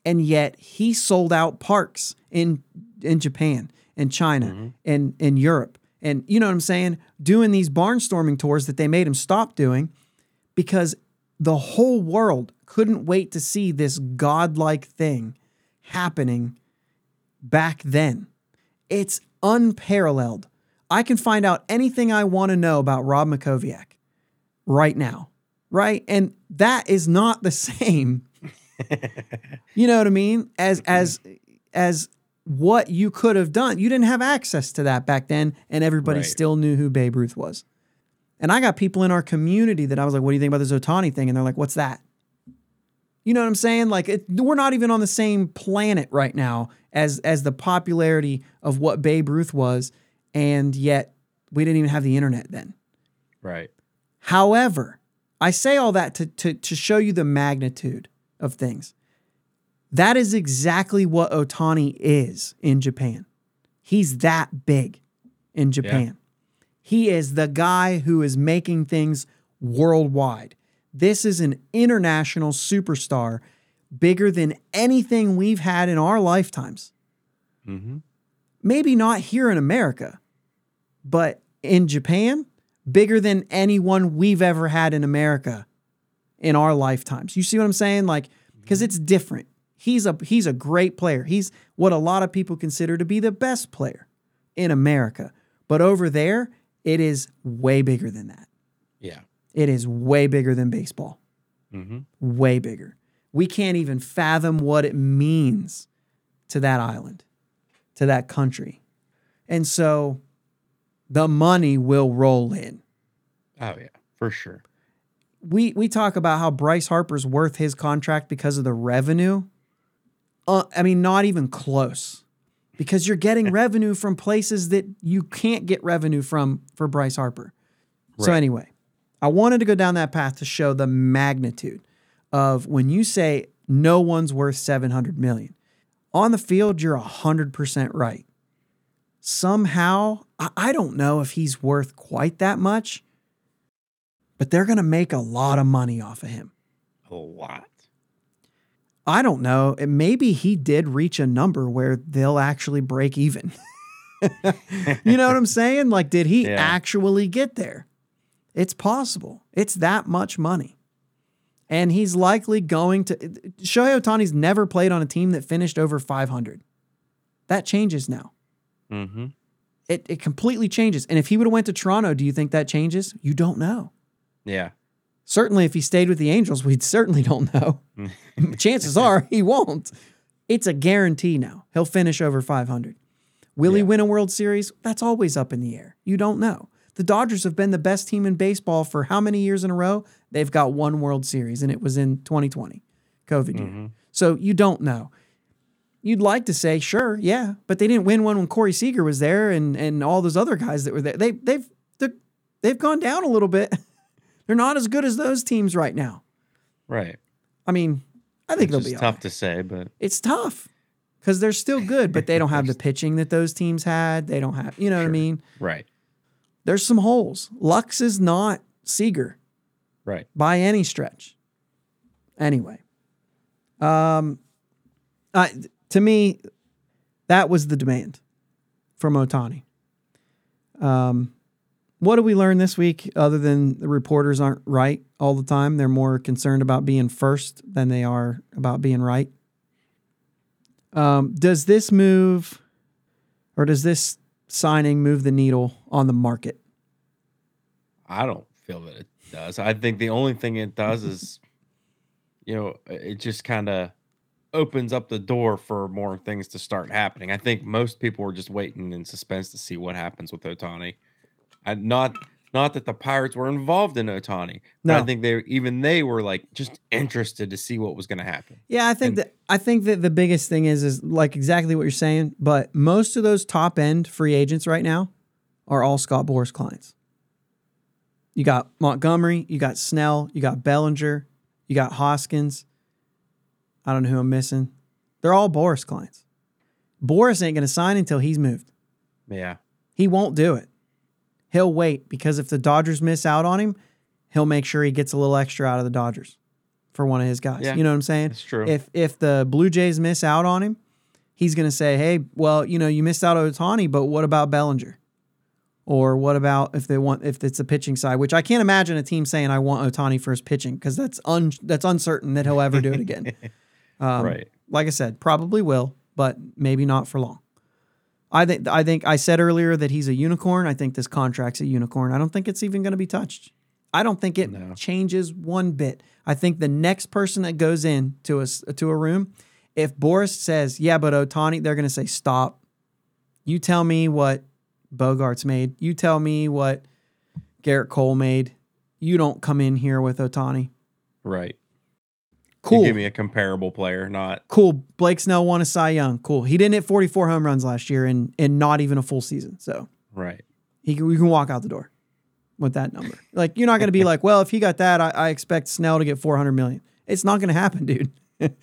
And yet he sold out parks in in Japan and China mm-hmm. and in Europe. And you know what I'm saying? Doing these barnstorming tours that they made him stop doing because the whole world couldn't wait to see this godlike thing happening back then. It's unparalleled. I can find out anything I want to know about Rob Mackowiak right now, right? And that is not the same. you know what I mean? As mm-hmm. as as what you could have done. You didn't have access to that back then, and everybody Right. still knew who Babe Ruth was. And I got people in our community that I was like, "What do you think about this Ohtani thing?" And they're like, "What's that?" You know what I'm saying? Like, it, we're not even on the same planet right now as as the popularity of what Babe Ruth was, and yet we didn't even have the internet then. Right. However, I say all that to, to, to show you the magnitude of things. That is exactly what Ohtani is in Japan. He's that big in Japan. He is the guy who is making things worldwide. This is an international superstar, bigger than anything we've had in our lifetimes. Mm-hmm. Maybe not here in America, but in Japan, bigger than anyone we've ever had in America in our lifetimes. You see what I'm saying? Like, because it's different. He's a he's a great player. He's what a lot of people consider to be the best player in America. But over there, it is way bigger than that. Yeah. It is way bigger than baseball. Mm-hmm. Way bigger. We can't even fathom what it means to that island, to that country. And so the money will roll in. Oh yeah, for sure. we we talk about how Bryce Harper's worth his contract because of the revenue. Uh, I mean, not even close, because you're getting revenue from places that you can't get revenue from for Bryce Harper. So anyway, I wanted to go down that path to show the magnitude of when you say no one's worth 700 million. On the field, you're 100% right. Somehow, I, I don't know if he's worth quite that much, but they're going to make a lot of money off of him. A lot. I don't know. Maybe he did reach a number where they'll actually break even. you know what I'm saying? Like, did he Yeah. actually get there? It's possible. It's that much money. And he's likely going to. Shohei Ohtani's never played on a team that finished over 500. That changes now. Mm-hmm. It, it completely changes. And if he would have went to Toronto, do you think that changes? You don't know. Yeah. Certainly, if he stayed with the Angels, we certainly don't know. Chances are he won't. It's a guarantee now. He'll finish over 500. Will he win a World Series? That's always up in the air. You don't know. The Dodgers have been the best team in baseball for how many years in a row? They've got one World Series, and it was in 2020, COVID year. Mhm. So you don't know. You'd like to say, sure, yeah, but they didn't win one when Corey Seager was there and and all those other guys that were there. They they've they've gone down a little bit. They're not as good as those teams right now. Right. I mean, I think they'll be tough right. to say, but It's tough because they're still good, but they don't have the pitching that those teams had. They don't have, you know what I mean? right. There's some holes. Lux is not Seager Right. by any stretch. Anyway, um, I, to me, that was the demand from Ohtani. Um, what do we learn this week other than the reporters aren't right all the time? They're more concerned about being first than they are about being right. Um, does this move or does this signing move the needle on the market? I don't feel that it does. I think the only thing it does is, you know, it just kind of opens up the door for more things to start happening. I think most people were just waiting in suspense to see what happens with Ohtani. I not not that the Pirates were involved in Ohtani, No. I think they even they were like just interested to see what was going to happen. Yeah, I think And- that I think that the biggest thing is is like exactly what you're saying, but most of those top end free agents right now are all Scott Boras clients. You got Montgomery, you got Snell, you got Bellinger, you got Hoskins. I don't know who I'm missing. They're all Boras clients. Boras ain't going to sign until he's moved. Yeah, He won't do it. He'll wait because if the Dodgers miss out on him, he'll make sure he gets a little extra out of the Dodgers for one of his guys. Yeah. You know what I'm saying? that's true. If if the Blue Jays miss out on him, he's going to say, "Hey, well, you know, you missed out on Ohtani, but what about Bellinger?" Or what about if they want if it's a pitching side, which I can't imagine a team saying I want Ohtani for his pitching because that's un that's uncertain that he'll ever do it again. Um, right. Like I said, probably will, but maybe not for long. I think I think I said earlier that he's a unicorn. I think this contract's a unicorn. I don't think it's even going to be touched. I don't think it No. changes one bit. I think the next person that goes in to a to a room, if Boras says, "Yeah, but Ohtani," they're going to say, "Stop." You tell me what Bogaerts made. You tell me what Gerrit Cole made. You don't come in here with Ohtani. Right. Cool. You give me a comparable player, not cool. Blake Snell won a Cy Young. Cool. He didn't hit 44 home runs last year and in not even a full season. So right. he can, we can walk out the door with that number. Like you're not going to be like, well, if he got that, I, I expect Snell to get 400 million. It's not going to happen, dude.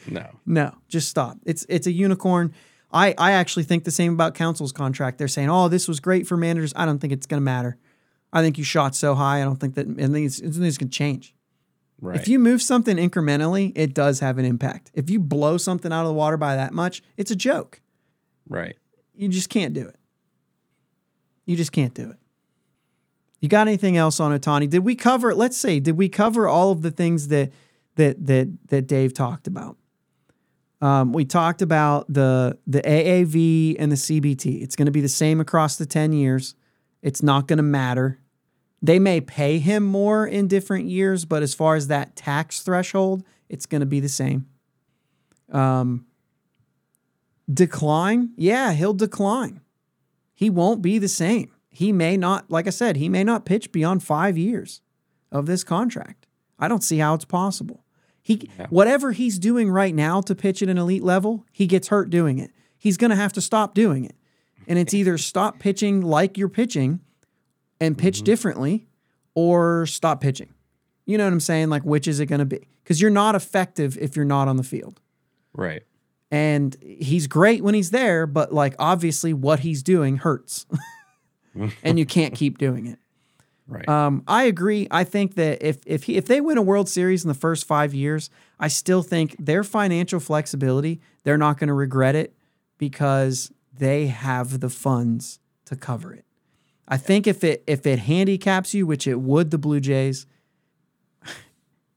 No. no, just stop. It's it's a unicorn. I I actually think the same about Counsell's contract. They're saying, oh, this was great for managers. I don't think it's going to matter. I think you shot so high. I don't think that. I think it's, it's going to change. Right. If you move something incrementally, it does have an impact. If you blow something out of the water by that much, it's a joke. right. You just can't do it. You just can't do it. You got anything else on Ohtani? Did we cover? Let's say, did we cover all of the things that that that that Dave talked about? Um, we talked about the the AAV and the CBT. It's going to be the same across the ten years. It's not going to matter. They may pay him more in different years, but as far as that tax threshold, it's going to be the same. Um, decline? Yeah, he'll decline. He won't be the same. He may not, like I said, he may not pitch beyond five years of this contract. I don't see how it's possible. He Yeah. whatever he's doing right now to pitch at an elite level, he gets hurt doing it. He's gonna have to stop doing it. And it's either stop pitching like you're pitching and pitch differently, or stop pitching. You know what I'm saying? Like, which is it going to be? Because you're not effective if you're not on the field. Right. And he's great when he's there, but like, obviously, what he's doing hurts. and you can't keep doing it. Right. Um, I agree. I think that if if he, if they win a World Series in the first five years, I still think their financial flexibility, they're not going to regret it because they have the funds to cover it. I think if it if it handicaps you, which it would, the Blue Jays,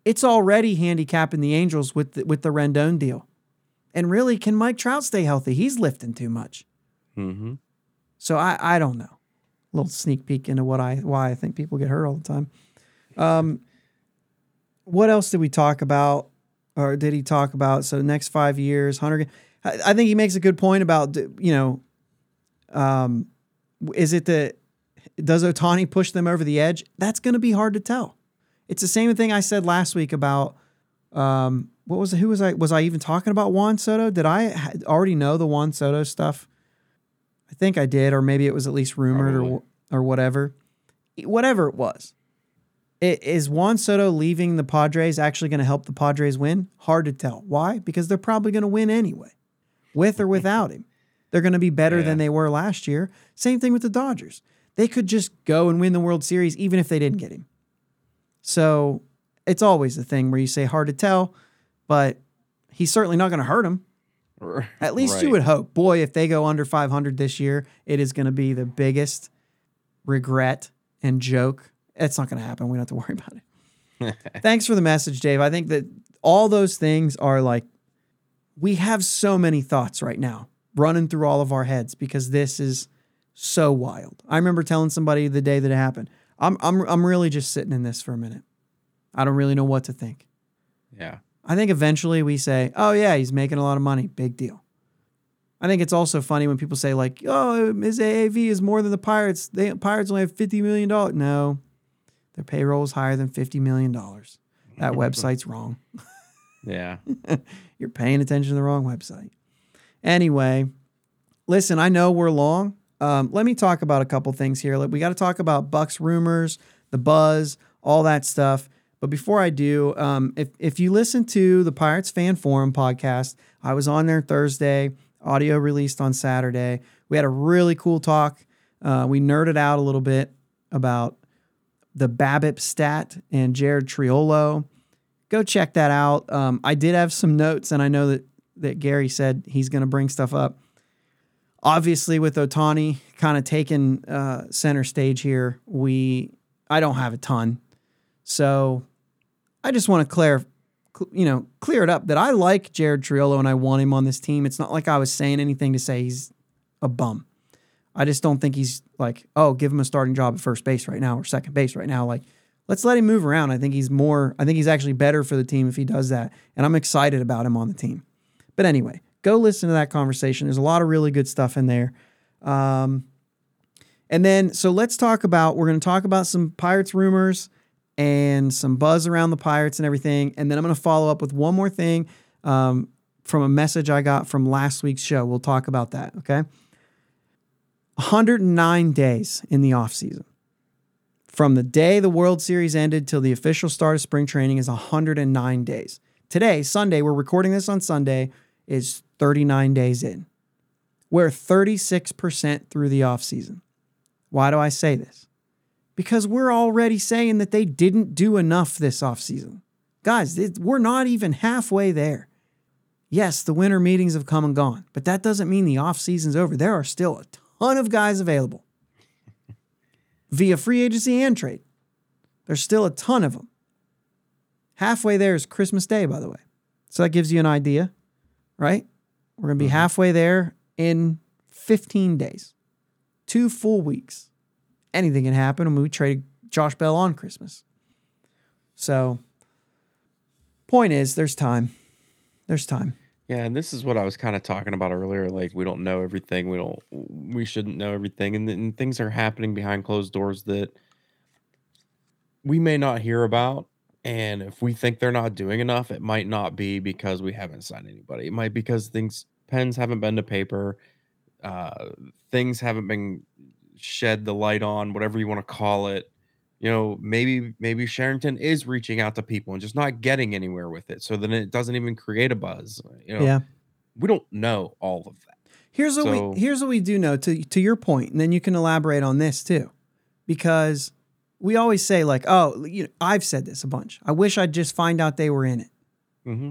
it's already handicapping the Angels with the, with the Rendon deal. And really, can Mike Trout stay healthy? He's lifting too much. mm-hmm. So I I don't know. A little sneak peek into what I why I think people get hurt all the time. Um, what else did we talk about, or did he talk about? So next five years, Hunter. I, I think he makes a good point about you know, um, is it the does Ohtani push them over the edge? That's going to be hard to tell. It's the same thing I said last week about um, what was it? Who was I? Was I even talking about Juan Soto? Did I already know the Juan Soto stuff? I think I did, or maybe it was at least rumored or Probably. or whatever. Whatever it was. I- Is Juan Soto leaving the Padres actually going to help the Padres win? Hard to tell. Why? Because they're probably going to win anyway, with or without him. They're going to be better Yeah. than they were last year. Same thing with the Dodgers. They could just go and win the World Series even if they didn't get him. So it's always the thing where you say hard to tell, but he's certainly not going to hurt him. At least you would hope. Boy, if they go under 500 this year, it is going to be the biggest regret and joke. It's not going to happen. We don't have to worry about it. Thanks for the message, Dave. I think that all those things are like, we have so many thoughts right now running through all of our heads because this is so wild. I remember telling somebody the day that it happened, I'm, I'm, I'm really just sitting in this for a minute. I don't really know what to think. Yeah. I think eventually we say, "Oh yeah, he's making a lot of money. Big deal." I think it's also funny when people say like, "Oh, his AAV is more than the Pirates. The Pirates only have fifty million dollars." No, their payroll is higher than fifty million dollars. That website's wrong. Yeah. You're paying attention to the wrong website. Anyway, listen, I know we're long. Um, let me talk about a couple things here. Like, we got to talk about Bucs rumors, the buzz, all that stuff. But before I do, um, if if you listen to the Pirates Fan Forum podcast, I was on there Thursday. Audio released on Saturday. We had a really cool talk. Uh, we nerded out a little bit about the BABIP stat and Jared Triolo go check that out. Um, I did have some notes, and I know that that Gary said he's going to bring stuff up. Obviously, with Ohtani kind of taking uh, center stage here, we I don't have a ton, so I just want to clear, you know, clear it up that I like Jared Triolo and I want him on this team. It's not like I was saying anything to say he's a bum. I just don't think he's like, oh, give him a starting job at first base right now or second base right now. Like, let's let him move around. I think he's more, I think he's actually better for the team if he does that. And I'm excited about him on the team. But anyway, go listen to that conversation. There's a lot of really good stuff in there. Um, and then, so let's talk about, we're going to talk about some Pirates rumors and some buzz around the Pirates and everything. And then I'm going to follow up with one more thing um, from a message I got from last week's show. We'll talk about that. Okay. 109 days in the offseason. From the day the World Series ended till the official start of spring training is 109 days. Today, Sunday, we're recording this on Sunday, is 39 days in. We're 36% through the offseason. Why do I say this? Because we're already saying that they didn't do enough this offseason. Guys, it- we're not even halfway there. Yes, the winter meetings have come and gone, but that doesn't mean the offseason's over. There are still a ton of guys available via free agency and trade. There's still a ton of them. Halfway there is Christmas Day, by the way. So that gives you an idea, right? We're going to be mm-hmm. halfway there in 15 days, two full weeks. Anything can happen. Mean, we traded Josh Bell on Christmas. So, point is, there's time. There's time. Yeah, and this is what I was kind of talking about earlier. Like we don't know everything. We don't. We shouldn't know everything, and then things are happening behind closed doors that we may not hear about. And if we think they're not doing enough, it might not be because we haven't signed anybody. It might be because things pens haven't been to paper, uh, things haven't been shed the light on, whatever you want to call it. You know, maybe maybe Cherington is reaching out to people and just not getting anywhere with it. So then it doesn't even create a buzz. You know, Yeah. we don't know all of that. Here's what So- we here's what we do know to to your point, and then you can elaborate on this too, because we always say like, oh, you know, I've said this a bunch. I wish I'd just find out they were in it. hmm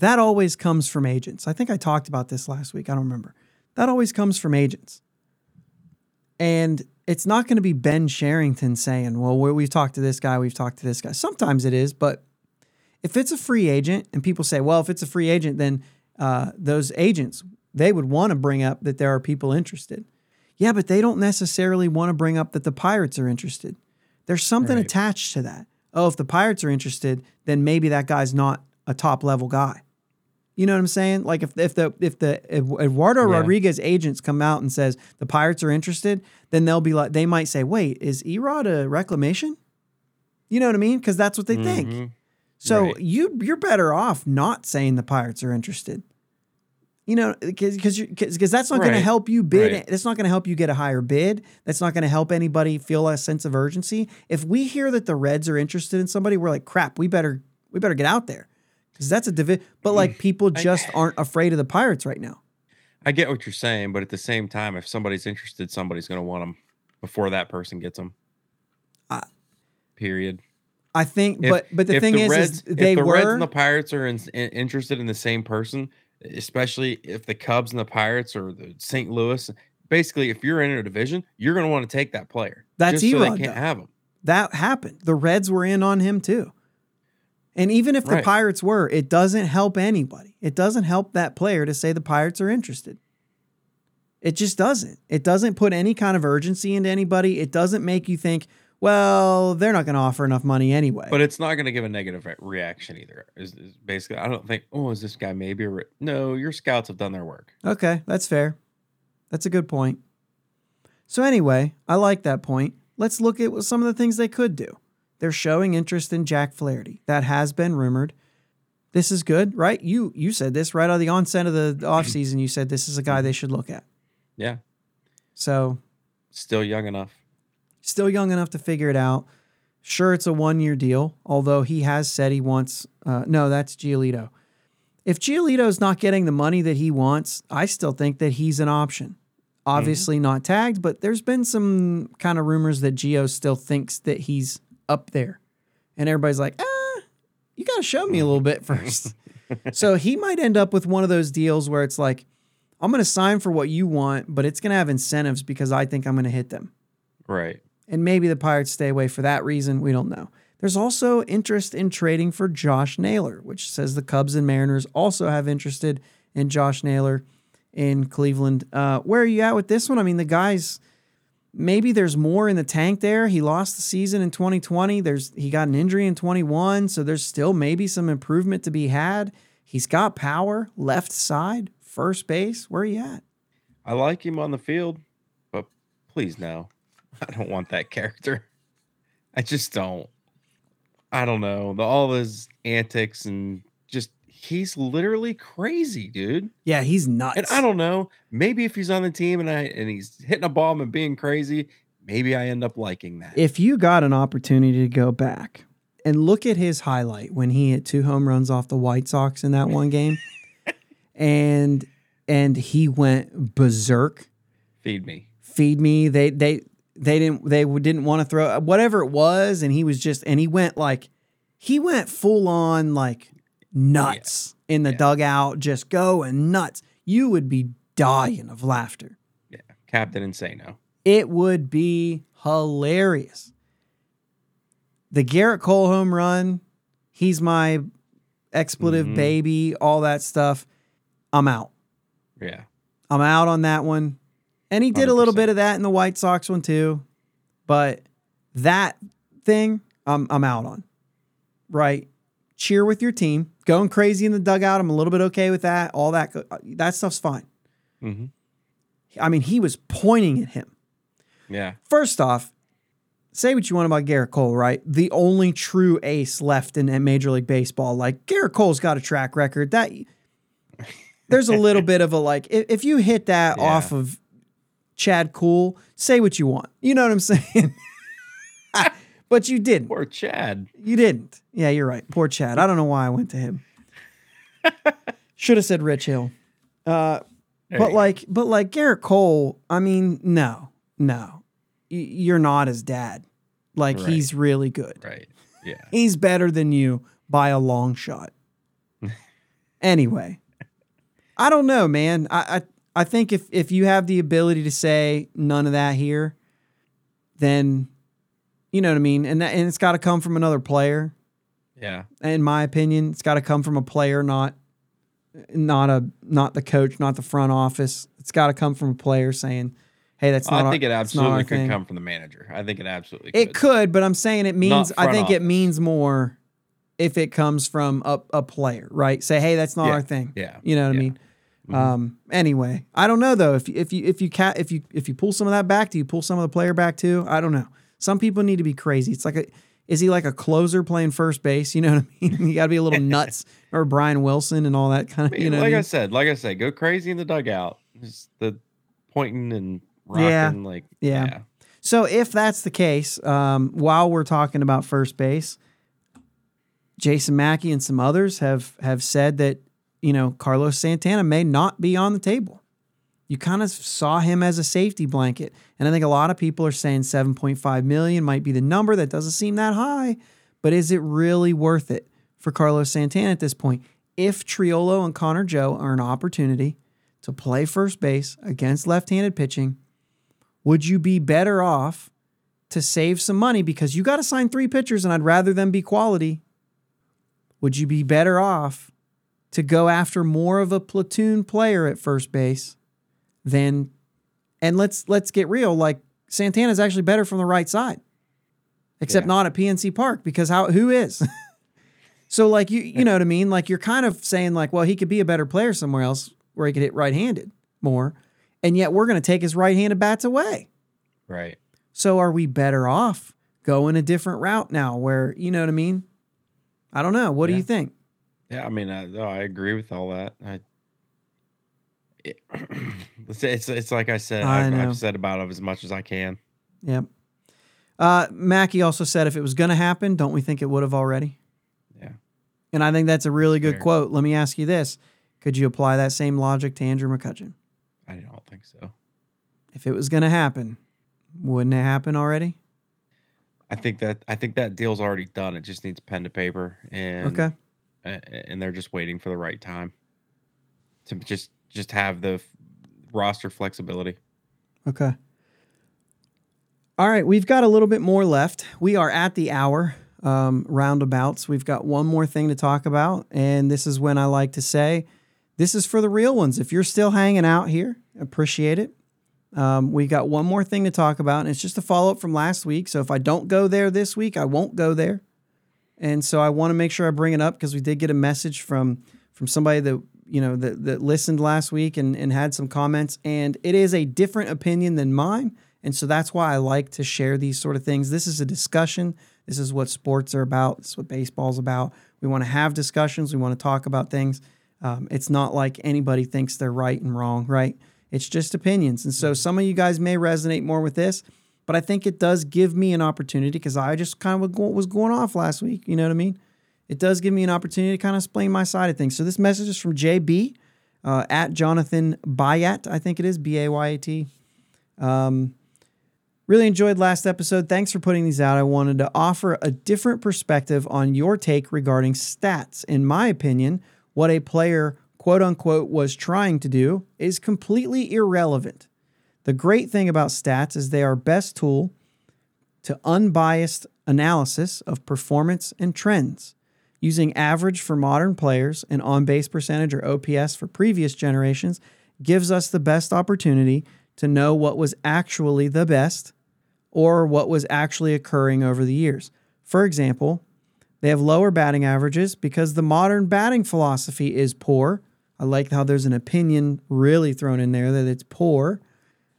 That always comes from agents. I think I talked about this last week. I don't remember. That always comes from agents, and it's not going to be Ben Cherington saying, "Well, we- we've talked to this guy, we've talked to this guy." Sometimes it is, but if it's a free agent, and people say, "Well, if it's a free agent, then uh, those agents they would want to bring up that there are people interested." Yeah, but they don't necessarily want to bring up that the Pirates are interested. There's something Right. attached to that. Oh, if the Pirates are interested, then maybe that guy's not a top level guy. You know what I'm saying? Like if if the if the if Eduardo Yeah. Rodriguez agents come out and says the Pirates are interested, then they'll be like they might say, "Wait, is Erod a reclamation?" You know what I mean? Because that's what they think. Mhm. So Right. you you're better off not saying the Pirates are interested. You know, because because that's not going to help you bid. Right. That's not going to help you get a higher bid. That's not going to help anybody feel a sense of urgency. If we hear that the Reds are interested in somebody, we're like, crap. We better we better get out there because that's a divi. But like mm. people I- just aren't afraid of the Pirates right now. I get what you're saying, but at the same time, if somebody's interested, somebody's going to want them before that person gets them. I- Period. I think, If- but but the thing is, Reds, is they if the were Reds and the Pirates are in, in- interested in the same person, especially if the Cubs and the Pirates or the St. Louis, basically, if you're in a division, you're going to want to take that player. That's just so they can't though. have him. that happened. The Reds were in on him too. And even if the Right. Pirates were, it doesn't help anybody. It doesn't help that player to say the Pirates are interested. It just doesn't. It doesn't put any kind of urgency into anybody. It doesn't make you think, well, they're not going to offer enough money anyway. But it's not going to give a negative re- reaction either. Is, is basically, I don't think. Oh, is this guy maybe? A re-" no, your scouts have done their work. Okay, that's fair. That's a good point. So anyway, I like that point. Let's look at some of the things they could do. They're showing interest in Jack Flaherty. That has been rumored. This is good, right? You you said this right on the onset of the offseason. You said this is a guy they should look at. Yeah, So still young enough. Still young enough to figure it out. Sure, it's a one year deal, although he has said he wants. Uh, no, that's Giolito. If Giolito's not getting the money that he wants, I still think that he's an option. Obviously not tagged, but there's been some kind of rumors that Gio still thinks that he's up there, and everybody's like, ah, you got to show me a little bit first. so he might end up with one of those deals where it's like, I'm going to sign for what you want, but it's going to have incentives because I think I'm going to hit them. Right. And maybe the Pirates stay away for that reason. We don't know. There's also interest in trading for Josh Naylor, which says the Cubs and Mariners also have interested in Josh Naylor in Cleveland. Uh, where are you at with this one? I mean, the guy's maybe there's more in the tank there. He lost the season in 2020. There's he got an injury in 21, so there's still maybe some improvement to be had. He's got power, left side, first base. Where are you at? I like him on the field, but please no. I don't want that character. I just don't. I don't know. The all his antics and just he's literally crazy, dude. Yeah, he's nuts. And I don't know. Maybe if he's on the team and I and he's hitting a bomb and being crazy, maybe I end up liking that. if you got an opportunity to go back and look at his highlight when he hit two home runs off the White Sox in that one game, and and he went berserk. Feed me. Feed me. They they they didn't they didn't want to throw whatever it was, and he was just and he went like he went full on like nuts in the Yeah. dugout, just going nuts. You would be dying of laughter. Yeah. Captain Insano. It would be hilarious. The Gerrit Cole home run, he's my expletive Mhm. baby, all that stuff. I'm out. Yeah. I'm out on that one. And he did a little bit of that in the White Sox one too. But that thing, I'm I'm out on. Right? Cheer with your team. Going crazy in the dugout, I'm a little bit okay with that. All that that stuff's fine. hmm I mean, he was pointing at him. Yeah. First off, say what you want about Gerrit Cole, right? The only true ace left in, in Major League Baseball. Like Gerrit Cole's got a track record. That there's a little bit of a like if, if you hit that Yeah. off of Chad Kuhl, say what you want. You know what I'm saying? but you didn't. Poor Chad. You didn't. Yeah, you're right. Poor Chad. I don't know why I went to him. Should have said Rich Hill. Uh, but like, but like Gerrit Cole. I mean, no, no, Y- you're not his dad. Like Right. he's really good. right. Yeah. He's better than you by a long shot. anyway, I don't know, man. I, I I think if if you have the ability to say none of that here, then you know what I mean, and that, and it's got to come from another player. Yeah. In my opinion, it's got to come from a player, not not a not the coach, not the front office. It's got to come from a player saying, "Hey, that's not." I our- think it our absolutely could thing." come from the manager. I think it absolutely It could, but I'm saying it means. I think it means more if it comes from a, a player, right? Say, hey, that's not Yeah. our thing. Yeah. You know what I mean? Mhm. Um. Anyway, I don't know though. If you- if you if you ca- if you if you pull some of that back, do you pull some of the player back too? I don't know. Some people need to be crazy. It's like a. Is he like a closer playing first base? You know what I mean? You got to be a little nuts, or Brian Wilson and all that kind of. You know, like I I said, like I said, go crazy in the dugout. Just the pointing and rocking, Yeah. like Yeah. So if that's the case, um, while we're talking about first base, Jason Mackey and some others have have said that you know Carlos Santana may not be on the table. You kind of saw him as a safety blanket, and I think a lot of people are saying 7.5 million might be the number. That doesn't seem that high, but is it really worth it for Carlos Santana at this point? If Triolo and Connor Joe are an opportunity to play first base against left-handed pitching, would you be better off to save some money because you got to sign three pitchers and I'd rather them be quality? Would you be better off to go after more of a platoon player at first base than and let's let's get real like Santana's actually better from the right side. Except Yeah. not at PNC Park because how who is? so like you you know what I mean? Like you're kind of saying like well he could be a better player somewhere else where he could hit right-handed more and yet we're going to take his right-handed bats away. Right. So are we better off going a different route now where, you know what I mean? I don't know. What do you think? Yeah. I mean, I, no, I agree with all that. I. It, it's, it's it's like I said. I I've, know. I've said about it as much as I can. Yep. Uh, Mackey also said if it was going to happen, don't we think it would have already? Yeah. And I think that's a really good Fair. quote. Let me ask you this. Could you apply that same logic to Andrew McCutchen? I don't think so. If it was going to happen, wouldn't it happen already? I think that I think that deal's already done. It just needs pen to paper, and Okay. And they're just waiting for the right time to just just have the roster flexibility. Okay. All right, we've got a little bit more left. We are at the hour um, roundabouts. We've got one more thing to talk about, and this is when I like to say, this is for the real ones. If you're still hanging out here, appreciate it. Um, we got one more thing to talk about, and it's just a follow up from last week. So if I don't go there this week, I won't go there. And so I want to make sure I bring it up because we did get a message from from somebody that you know that, that listened last week and, and had some comments, and it is a different opinion than mine. And so that's why I like to share these sort of things. This is a discussion. This is what sports are about. This is what baseball's about. We want to have discussions. We want to talk about things. Um, it's not like anybody thinks they're right and wrong, right? It's just opinions. And so some of you guys may resonate more with this, but I think it does give me an opportunity because I just kind of was going off last week. You know what I mean? It does give me an opportunity to kind of explain my side of things. So this message is from JB uh, at Jonathan Bayat, I think it is B A Y A T. Um, really enjoyed last episode. Thanks for putting these out. I wanted to offer a different perspective on your take regarding stats. In my opinion, what a player, quote unquote, was trying to do is completely irrelevant. The great thing about stats is they are best tool to unbiased analysis of performance and trends. Using average for modern players and on base percentage or OPS for previous generations gives us the best opportunity to know what was actually the best or what was actually occurring over the years. For example, they have lower batting averages because the modern batting philosophy is poor. I like how there's an opinion really thrown in there that it's poor.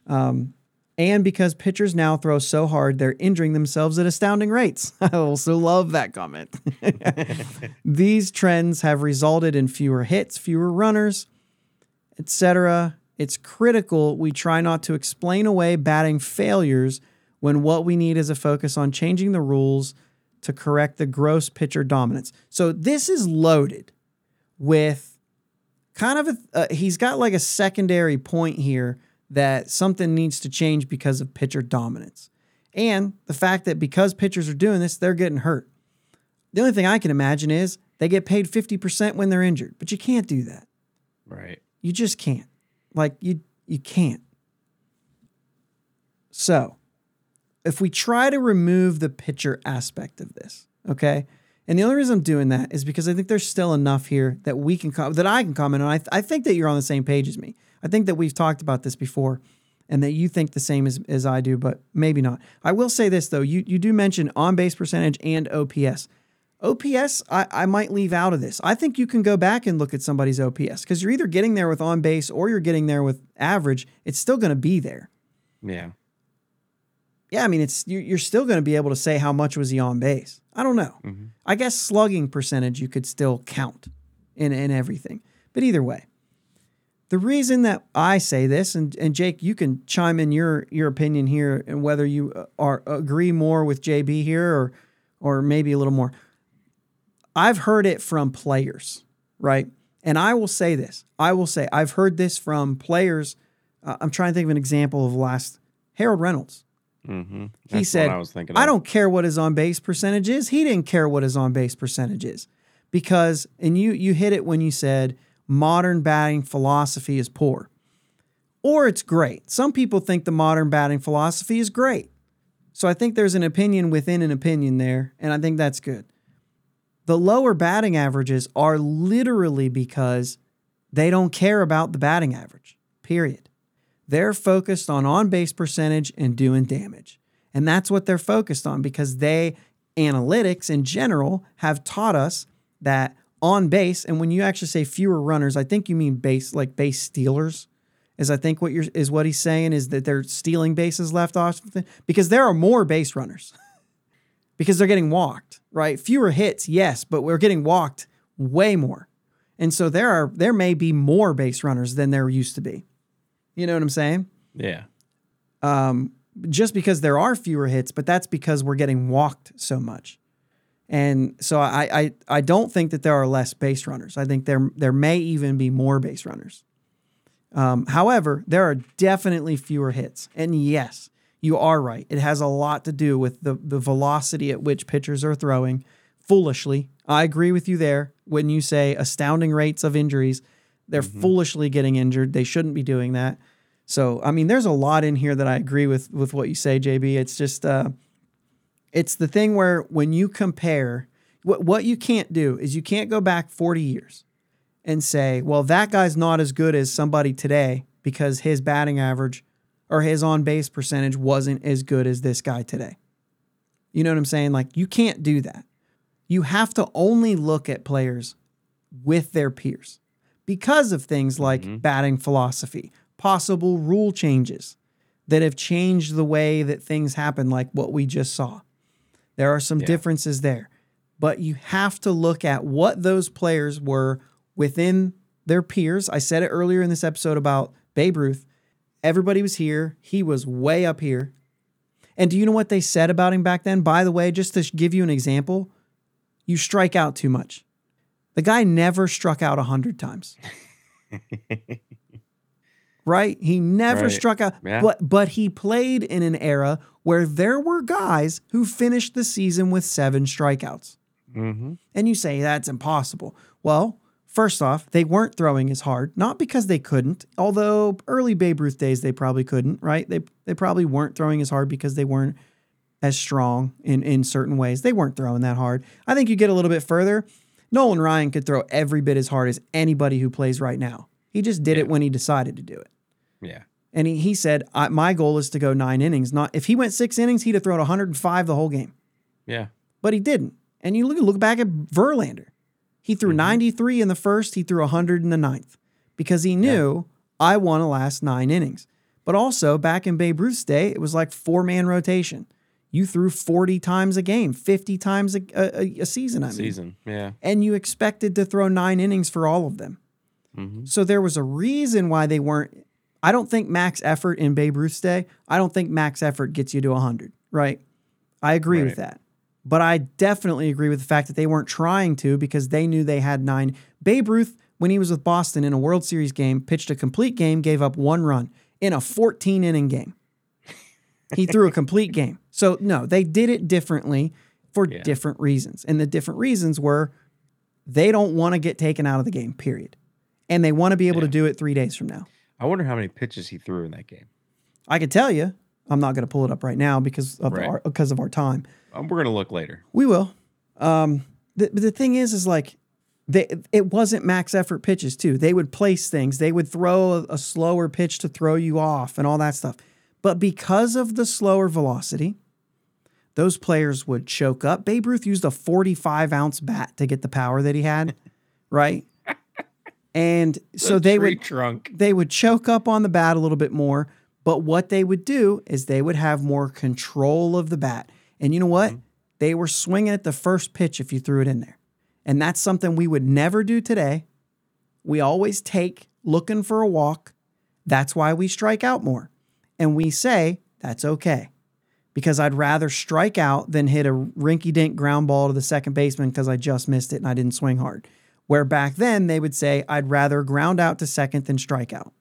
Um, and because pitchers now throw so hard, they're injuring themselves at astounding rates. I also love that comment. These trends have resulted in fewer hits, fewer runners, etc. It's critical we try not to explain away batting failures when what we need is a focus on changing the rules to correct the gross pitcher dominance. So this is loaded with kind of a, uh, he's got like a secondary point here that something needs to change because of pitcher dominance. And the fact that because pitchers are doing this, they're getting hurt. The only thing I can imagine is they get paid 50% when they're injured, but you can't do that. Right. You just can't. Like you you can't. So, if we try to remove the pitcher aspect of this, okay? And the only reason I'm doing that is because I think there's still enough here that we can com- that I can comment on. I, th- I think that you're on the same page as me. I think that we've talked about this before and that you think the same as, as I do, but maybe not. I will say this though, you you do mention on base percentage and OPS. OPS, I, I might leave out of this. I think you can go back and look at somebody's OPS because you're either getting there with on base or you're getting there with average. It's still going to be there. Yeah. Yeah, I mean, it's you're, you're still going to be able to say how much was he on base. I don't know. Mm-hmm. I guess slugging percentage you could still count in in everything. But either way, the reason that I say this, and, and Jake, you can chime in your your opinion here and whether you uh, are agree more with JB here or or maybe a little more. I've heard it from players, right? And I will say this. I will say I've heard this from players. Uh, I'm trying to think of an example of last Harold Reynolds. Mm-hmm. He said, I was thinking. I don't care what his on base percentage is. He didn't care what his on base percentage is because, and you you hit it when you said modern batting philosophy is poor, or it's great. Some people think the modern batting philosophy is great. So I think there's an opinion within an opinion there, and I think that's good. The lower batting averages are literally because they don't care about the batting average. Period. They're focused on on base percentage and doing damage. And that's what they're focused on because they, analytics in general, have taught us that on base, and when you actually say fewer runners, I think you mean base, like base stealers, is I think what you're is what he's saying is that they're stealing bases left off because there are more base runners because they're getting walked, right? Fewer hits, yes, but we're getting walked way more. And so there are there may be more base runners than there used to be. You know what I'm saying? Yeah. Um, just because there are fewer hits, but that's because we're getting walked so much. And so I, I I don't think that there are less base runners. I think there there may even be more base runners. Um, however, there are definitely fewer hits. And yes, you are right. It has a lot to do with the the velocity at which pitchers are throwing. Foolishly, I agree with you there when you say astounding rates of injuries. They're foolishly getting injured. They shouldn't be doing that. So, I mean, there's a lot in here that I agree with with what you say, JB. It's just uh, it's the thing where when you compare, what what you can't do is you can't go back 40 years and say, well, that guy's not as good as somebody today because his batting average or his on base percentage wasn't as good as this guy today. You know what I'm saying? Like you can't do that. You have to only look at players with their peers because of things like batting philosophy, possible rule changes that have changed the way that things happen, like what we just saw. There are some Yeah. differences there, but you have to look at what those players were within their peers. I said it earlier in this episode about Babe Ruth. Everybody was here, he was way up here. And do you know what they said about him back then? By the way, just to give you an example, you strike out too much. The guy never struck out 100 times. right? He never Right. struck out. Yeah. But but he played in an era where there were guys who finished the season with 7 strikeouts. Mm-hmm. And you say that's impossible. Well, first off, they weren't throwing as hard, not because they couldn't, although early Babe Ruth days they probably couldn't, right? They they probably weren't throwing as hard because they weren't as strong in in certain ways. They weren't throwing that hard. I think you get a little bit further, Nolan Ryan could throw every bit as hard as anybody who plays right now. He just did it when he decided to do it. Yeah. And he, he said, I, My goal is to go nine innings. Not if he went six innings, he'd have thrown 105 the whole game Yeah. but he didn't. And you look look back at Verlander. He threw mm-hmm. 93 in the first, he threw 100 in the ninth because he knew I want to last nine innings. But also back in Babe Ruth's day, it was like four man rotation. You threw 40 times a game, 50 times a, a, a season, I mean. Season. Yeah. And you expected to throw nine innings for all of them. Mm-hmm. So there was a reason why they weren't I don't think max effort in Babe Ruth's day, I don't think max effort gets you to 100, right? I agree with that. But I definitely agree with the fact that they weren't trying to because they knew they had nine. Babe Ruth, when he was with Boston in a World Series game, pitched a complete game, gave up one run in a 14 inning game. He threw a complete game. So, no, they did it differently for Yeah. different reasons. And the different reasons were they don't want to get taken out of the game, period. And they want to be able to do it three days from now. I wonder how many pitches he threw in that game. I could tell you. I'm not going to pull it up right now because of Right. our, because of our time. Um, we're gonna look later. We will. Um, the, the thing is, is like, they, it wasn't max effort pitches too. They would place things. They would throw a, a slower pitch to throw you off and all that stuff. But because of the slower velocity, those players would choke up. Babe Ruth used a 45 ounce bat to get the power that he had, right? And so The they would trunk. they would choke up on the bat a little bit more. But what they would do is they would have more control of the bat. And you know what? Mm-hmm. They were swinging at the first pitch if you threw it in there. And that's something we would never do today. We always take looking for a walk. That's why we strike out more. And we say that's okay. Because I'd rather strike out than hit a rinky dink ground ball to the second baseman because I just missed it and I didn't swing hard. Where back then they would say, I'd rather ground out to second than strike out.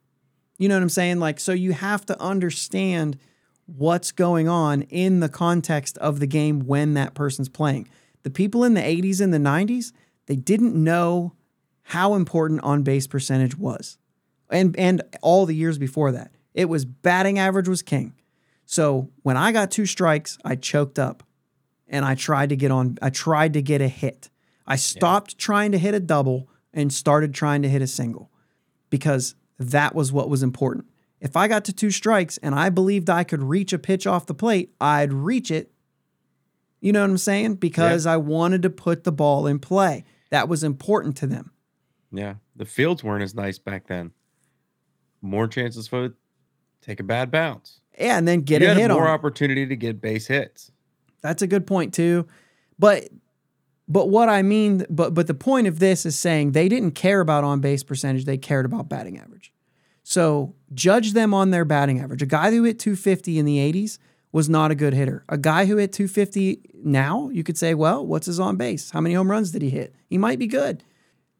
You know what I'm saying? Like, so you have to understand what's going on in the context of the game when that person's playing. The people in the 80s and the 90s, they didn't know how important on base percentage was. And and all the years before that. It was batting average was king. So when I got two strikes, I choked up and I tried to get on I tried to get a hit. I stopped trying to hit a double and started trying to hit a single because that was what was important. If I got to two strikes and I believed I could reach a pitch off the plate, I'd reach it. You know what I'm saying? Because I wanted to put the ball in play. That was important to them. Yeah, the fields weren't as nice back then. More chances for take a bad bounce. Yeah, and then get you a hit more on. it. opportunity to get base hits. That's a good point too. But but what I mean, but but the point of this is saying they didn't care about on base percentage, they cared about batting average. So judge them on their batting average. A guy who hit 250 in the 80s was not a good hitter. A guy who hit 250 now, you could say, well, what's his on base? How many home runs did he hit? He might be good.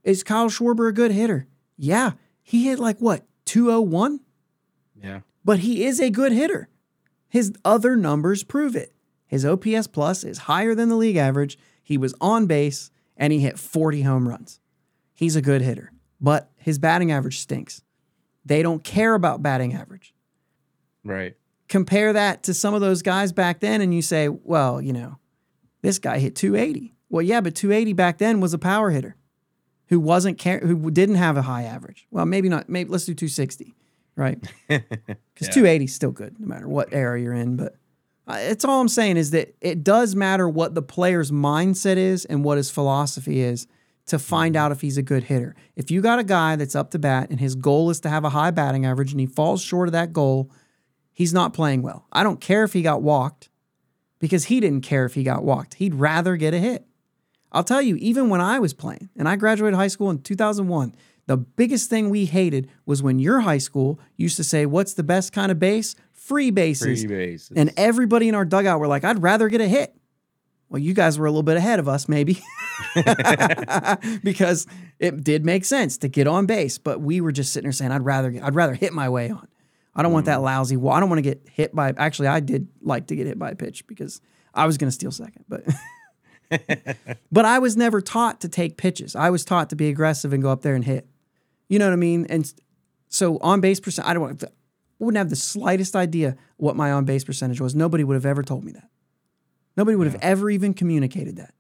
Is Kyle Schwarber a good hitter? Yeah. He hit like what, 201? Yeah, but he is a good hitter. His other numbers prove it. His OPS plus is higher than the league average. He was on base and he hit 40 home runs. He's a good hitter, but his batting average stinks. They don't care about batting average. right. Compare that to some of those guys back then, and you say, well, you know, this guy hit 280. Well, yeah, but 280 back then was a power hitter who wasn't care, who didn't have a high average. Well, maybe not. Maybe let's do 260, right? Because Yeah. 280 is still good, no matter what era you're in. But it's all I'm saying is that it does matter what the player's mindset is and what his philosophy is to find mm-hmm. out if he's a good hitter. If you got a guy that's up to bat and his goal is to have a high batting average and he falls short of that goal, he's not playing well. I don't care if he got walked because he didn't care if he got walked. He'd rather get a hit. I'll tell you, even when I was playing, and I graduated high school in 2001, the biggest thing we hated was when your high school used to say, What's the best kind of base? Free bases. Free bases. And everybody in our dugout were like, I'd rather get a hit. Well, you guys were a little bit ahead of us, maybe, because it did make sense to get on base. But we were just sitting there saying, I'd rather, I'd rather hit my way on. I don't want that mm. lousy. Well, I don't want to get hit by. Actually, I did like to get hit by a pitch because I was going to steal second, but but I was never taught to take pitches. I was taught to be aggressive and go up there and hit. You know what I mean? And so on base percent, I don't want. Wouldn't have the slightest idea what my on base percentage was. Nobody would have ever told me that. Nobody would have ever even communicated that.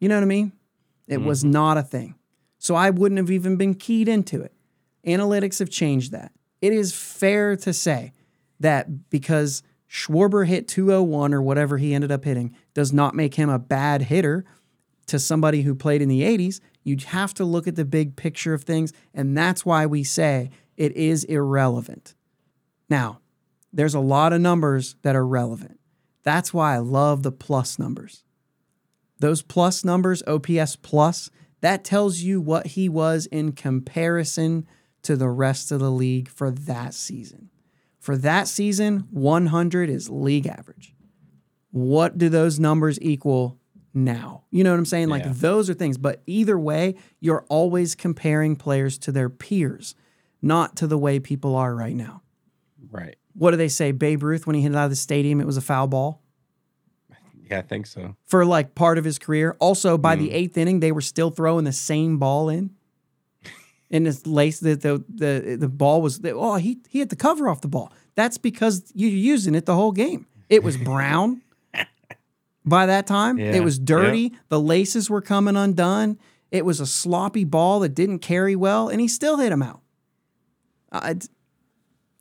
You know what I mean? It was mm-hmm. not a thing. So I wouldn't have even been keyed into it. Analytics have changed that. It is fair to say that because Schwarber hit 201 or whatever he ended up hitting does not make him a bad hitter to somebody who played in the 80s. You have to look at the big picture of things. And that's why we say it is irrelevant. Now, there's a lot of numbers that are relevant. That's why I love the plus numbers. Those plus numbers, OPS plus, that tells you what he was in comparison to the rest of the league for that season. For that season, 100 is league average. What do those numbers equal now? You know what I'm saying? Like Yeah. those are things. But either way, you're always comparing players to their peers, not to the way people are right now. Right. What do they say? Babe Ruth, when he hit it out of the stadium, it was a foul ball Yeah, I think so. for like part of his career. Also, by the mm. eighth inning, they were still throwing the same ball in. And this lace, the the the, the ball was oh he he hit the cover off the ball. That's because you're using it the whole game. It was brown by that time. Yeah, It was dirty. The laces were coming undone. It was a sloppy ball that didn't carry well, and he still hit him out. I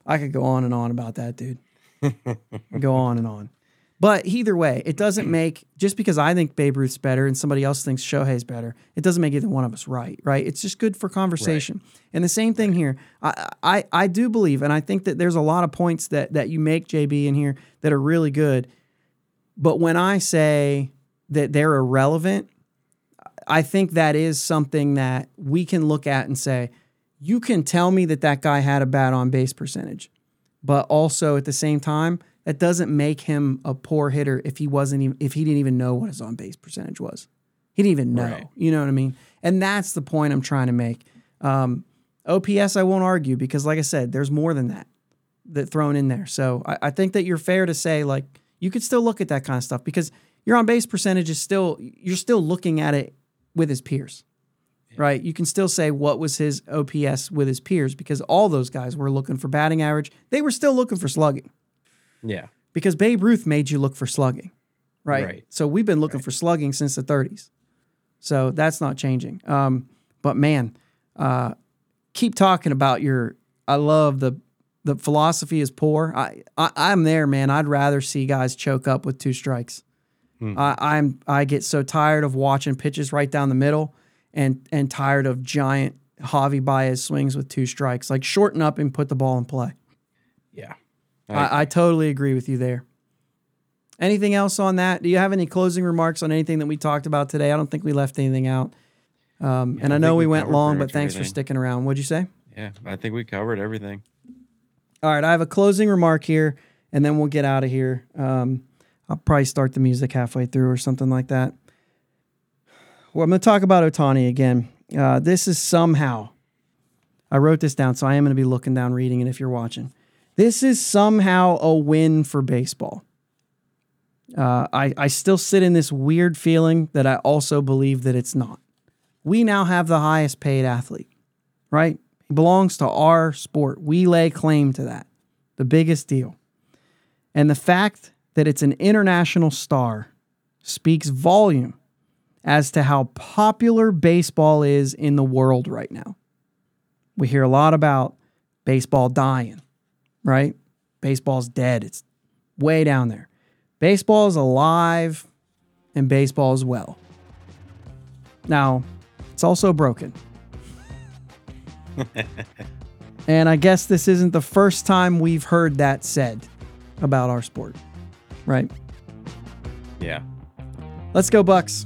I could go on and on about that, dude. go on and on. But either way, it doesn't make just because I think Babe Ruth's better and somebody else thinks Shohei's better, it doesn't make either one of us right, right? It's just good for conversation. And the same thing here. I, I I do believe, and I think that there's a lot of points that that you make, JB, in here that are really good. But when I say that they're irrelevant, I think that is something that we can look at and say, you can tell me that that guy had a bad on base percentage, but also at the same time, that doesn't make him a poor hitter if he wasn't even if he didn't even know what his on base percentage was. He didn't even know. Right. You know what I mean? And that's the point I'm trying to make. Um, OPS, I won't argue because, like I said, there's more than that that thrown in there. So I, I think that you're fair to say like you could still look at that kind of stuff because your on base percentage is still you're still looking at it with his peers. Right? You can still say what was his OPS with his peers because all those guys were looking for batting average. They were still looking for slugging Yeah. because Babe Ruth made you look for slugging. Right? Right. So we've been looking for slugging since the 30s. So that's not changing. Um, but man, uh, keep talking about your I love the the philosophy is poor. I, I I'm there, man. I'd rather see guys choke up with two strikes. I, I'm I get so tired of watching pitches right down the middle and and tired of giant Javy Baez swings with two strikes. Like shorten up and put the ball in play. Yeah. I, I totally agree with you there. Anything else on that? Do you have any closing remarks on anything that we talked about today? I don't think we left anything out. Um, and I I know we we went long, but thanks for sticking around. What'd you say? yeah. I think we covered everything. All right, I have a closing remark here, and then we'll get out of here. Um, I'll probably start the music halfway through or something like that. Well, I'm going to talk about Ohtani again. Uh, this is somehow, I wrote this down, so I am going to be looking down reading it if you're watching. This is somehow a win for baseball. Uh, I, I still sit in this weird feeling that I also believe that it's not. We now have the highest paid athlete, right? He belongs to our sport. We lay claim to that. The biggest deal. And the fact that it's an international star speaks volume as to how popular baseball is in the world right now. We hear a lot about baseball dying, right? Baseball's dead. It's way down there. Baseball is alive and baseball is well. Now, it's also broken. and I guess this isn't the first time we've heard that said about our sport, right? Yeah. Let's go, Bucs.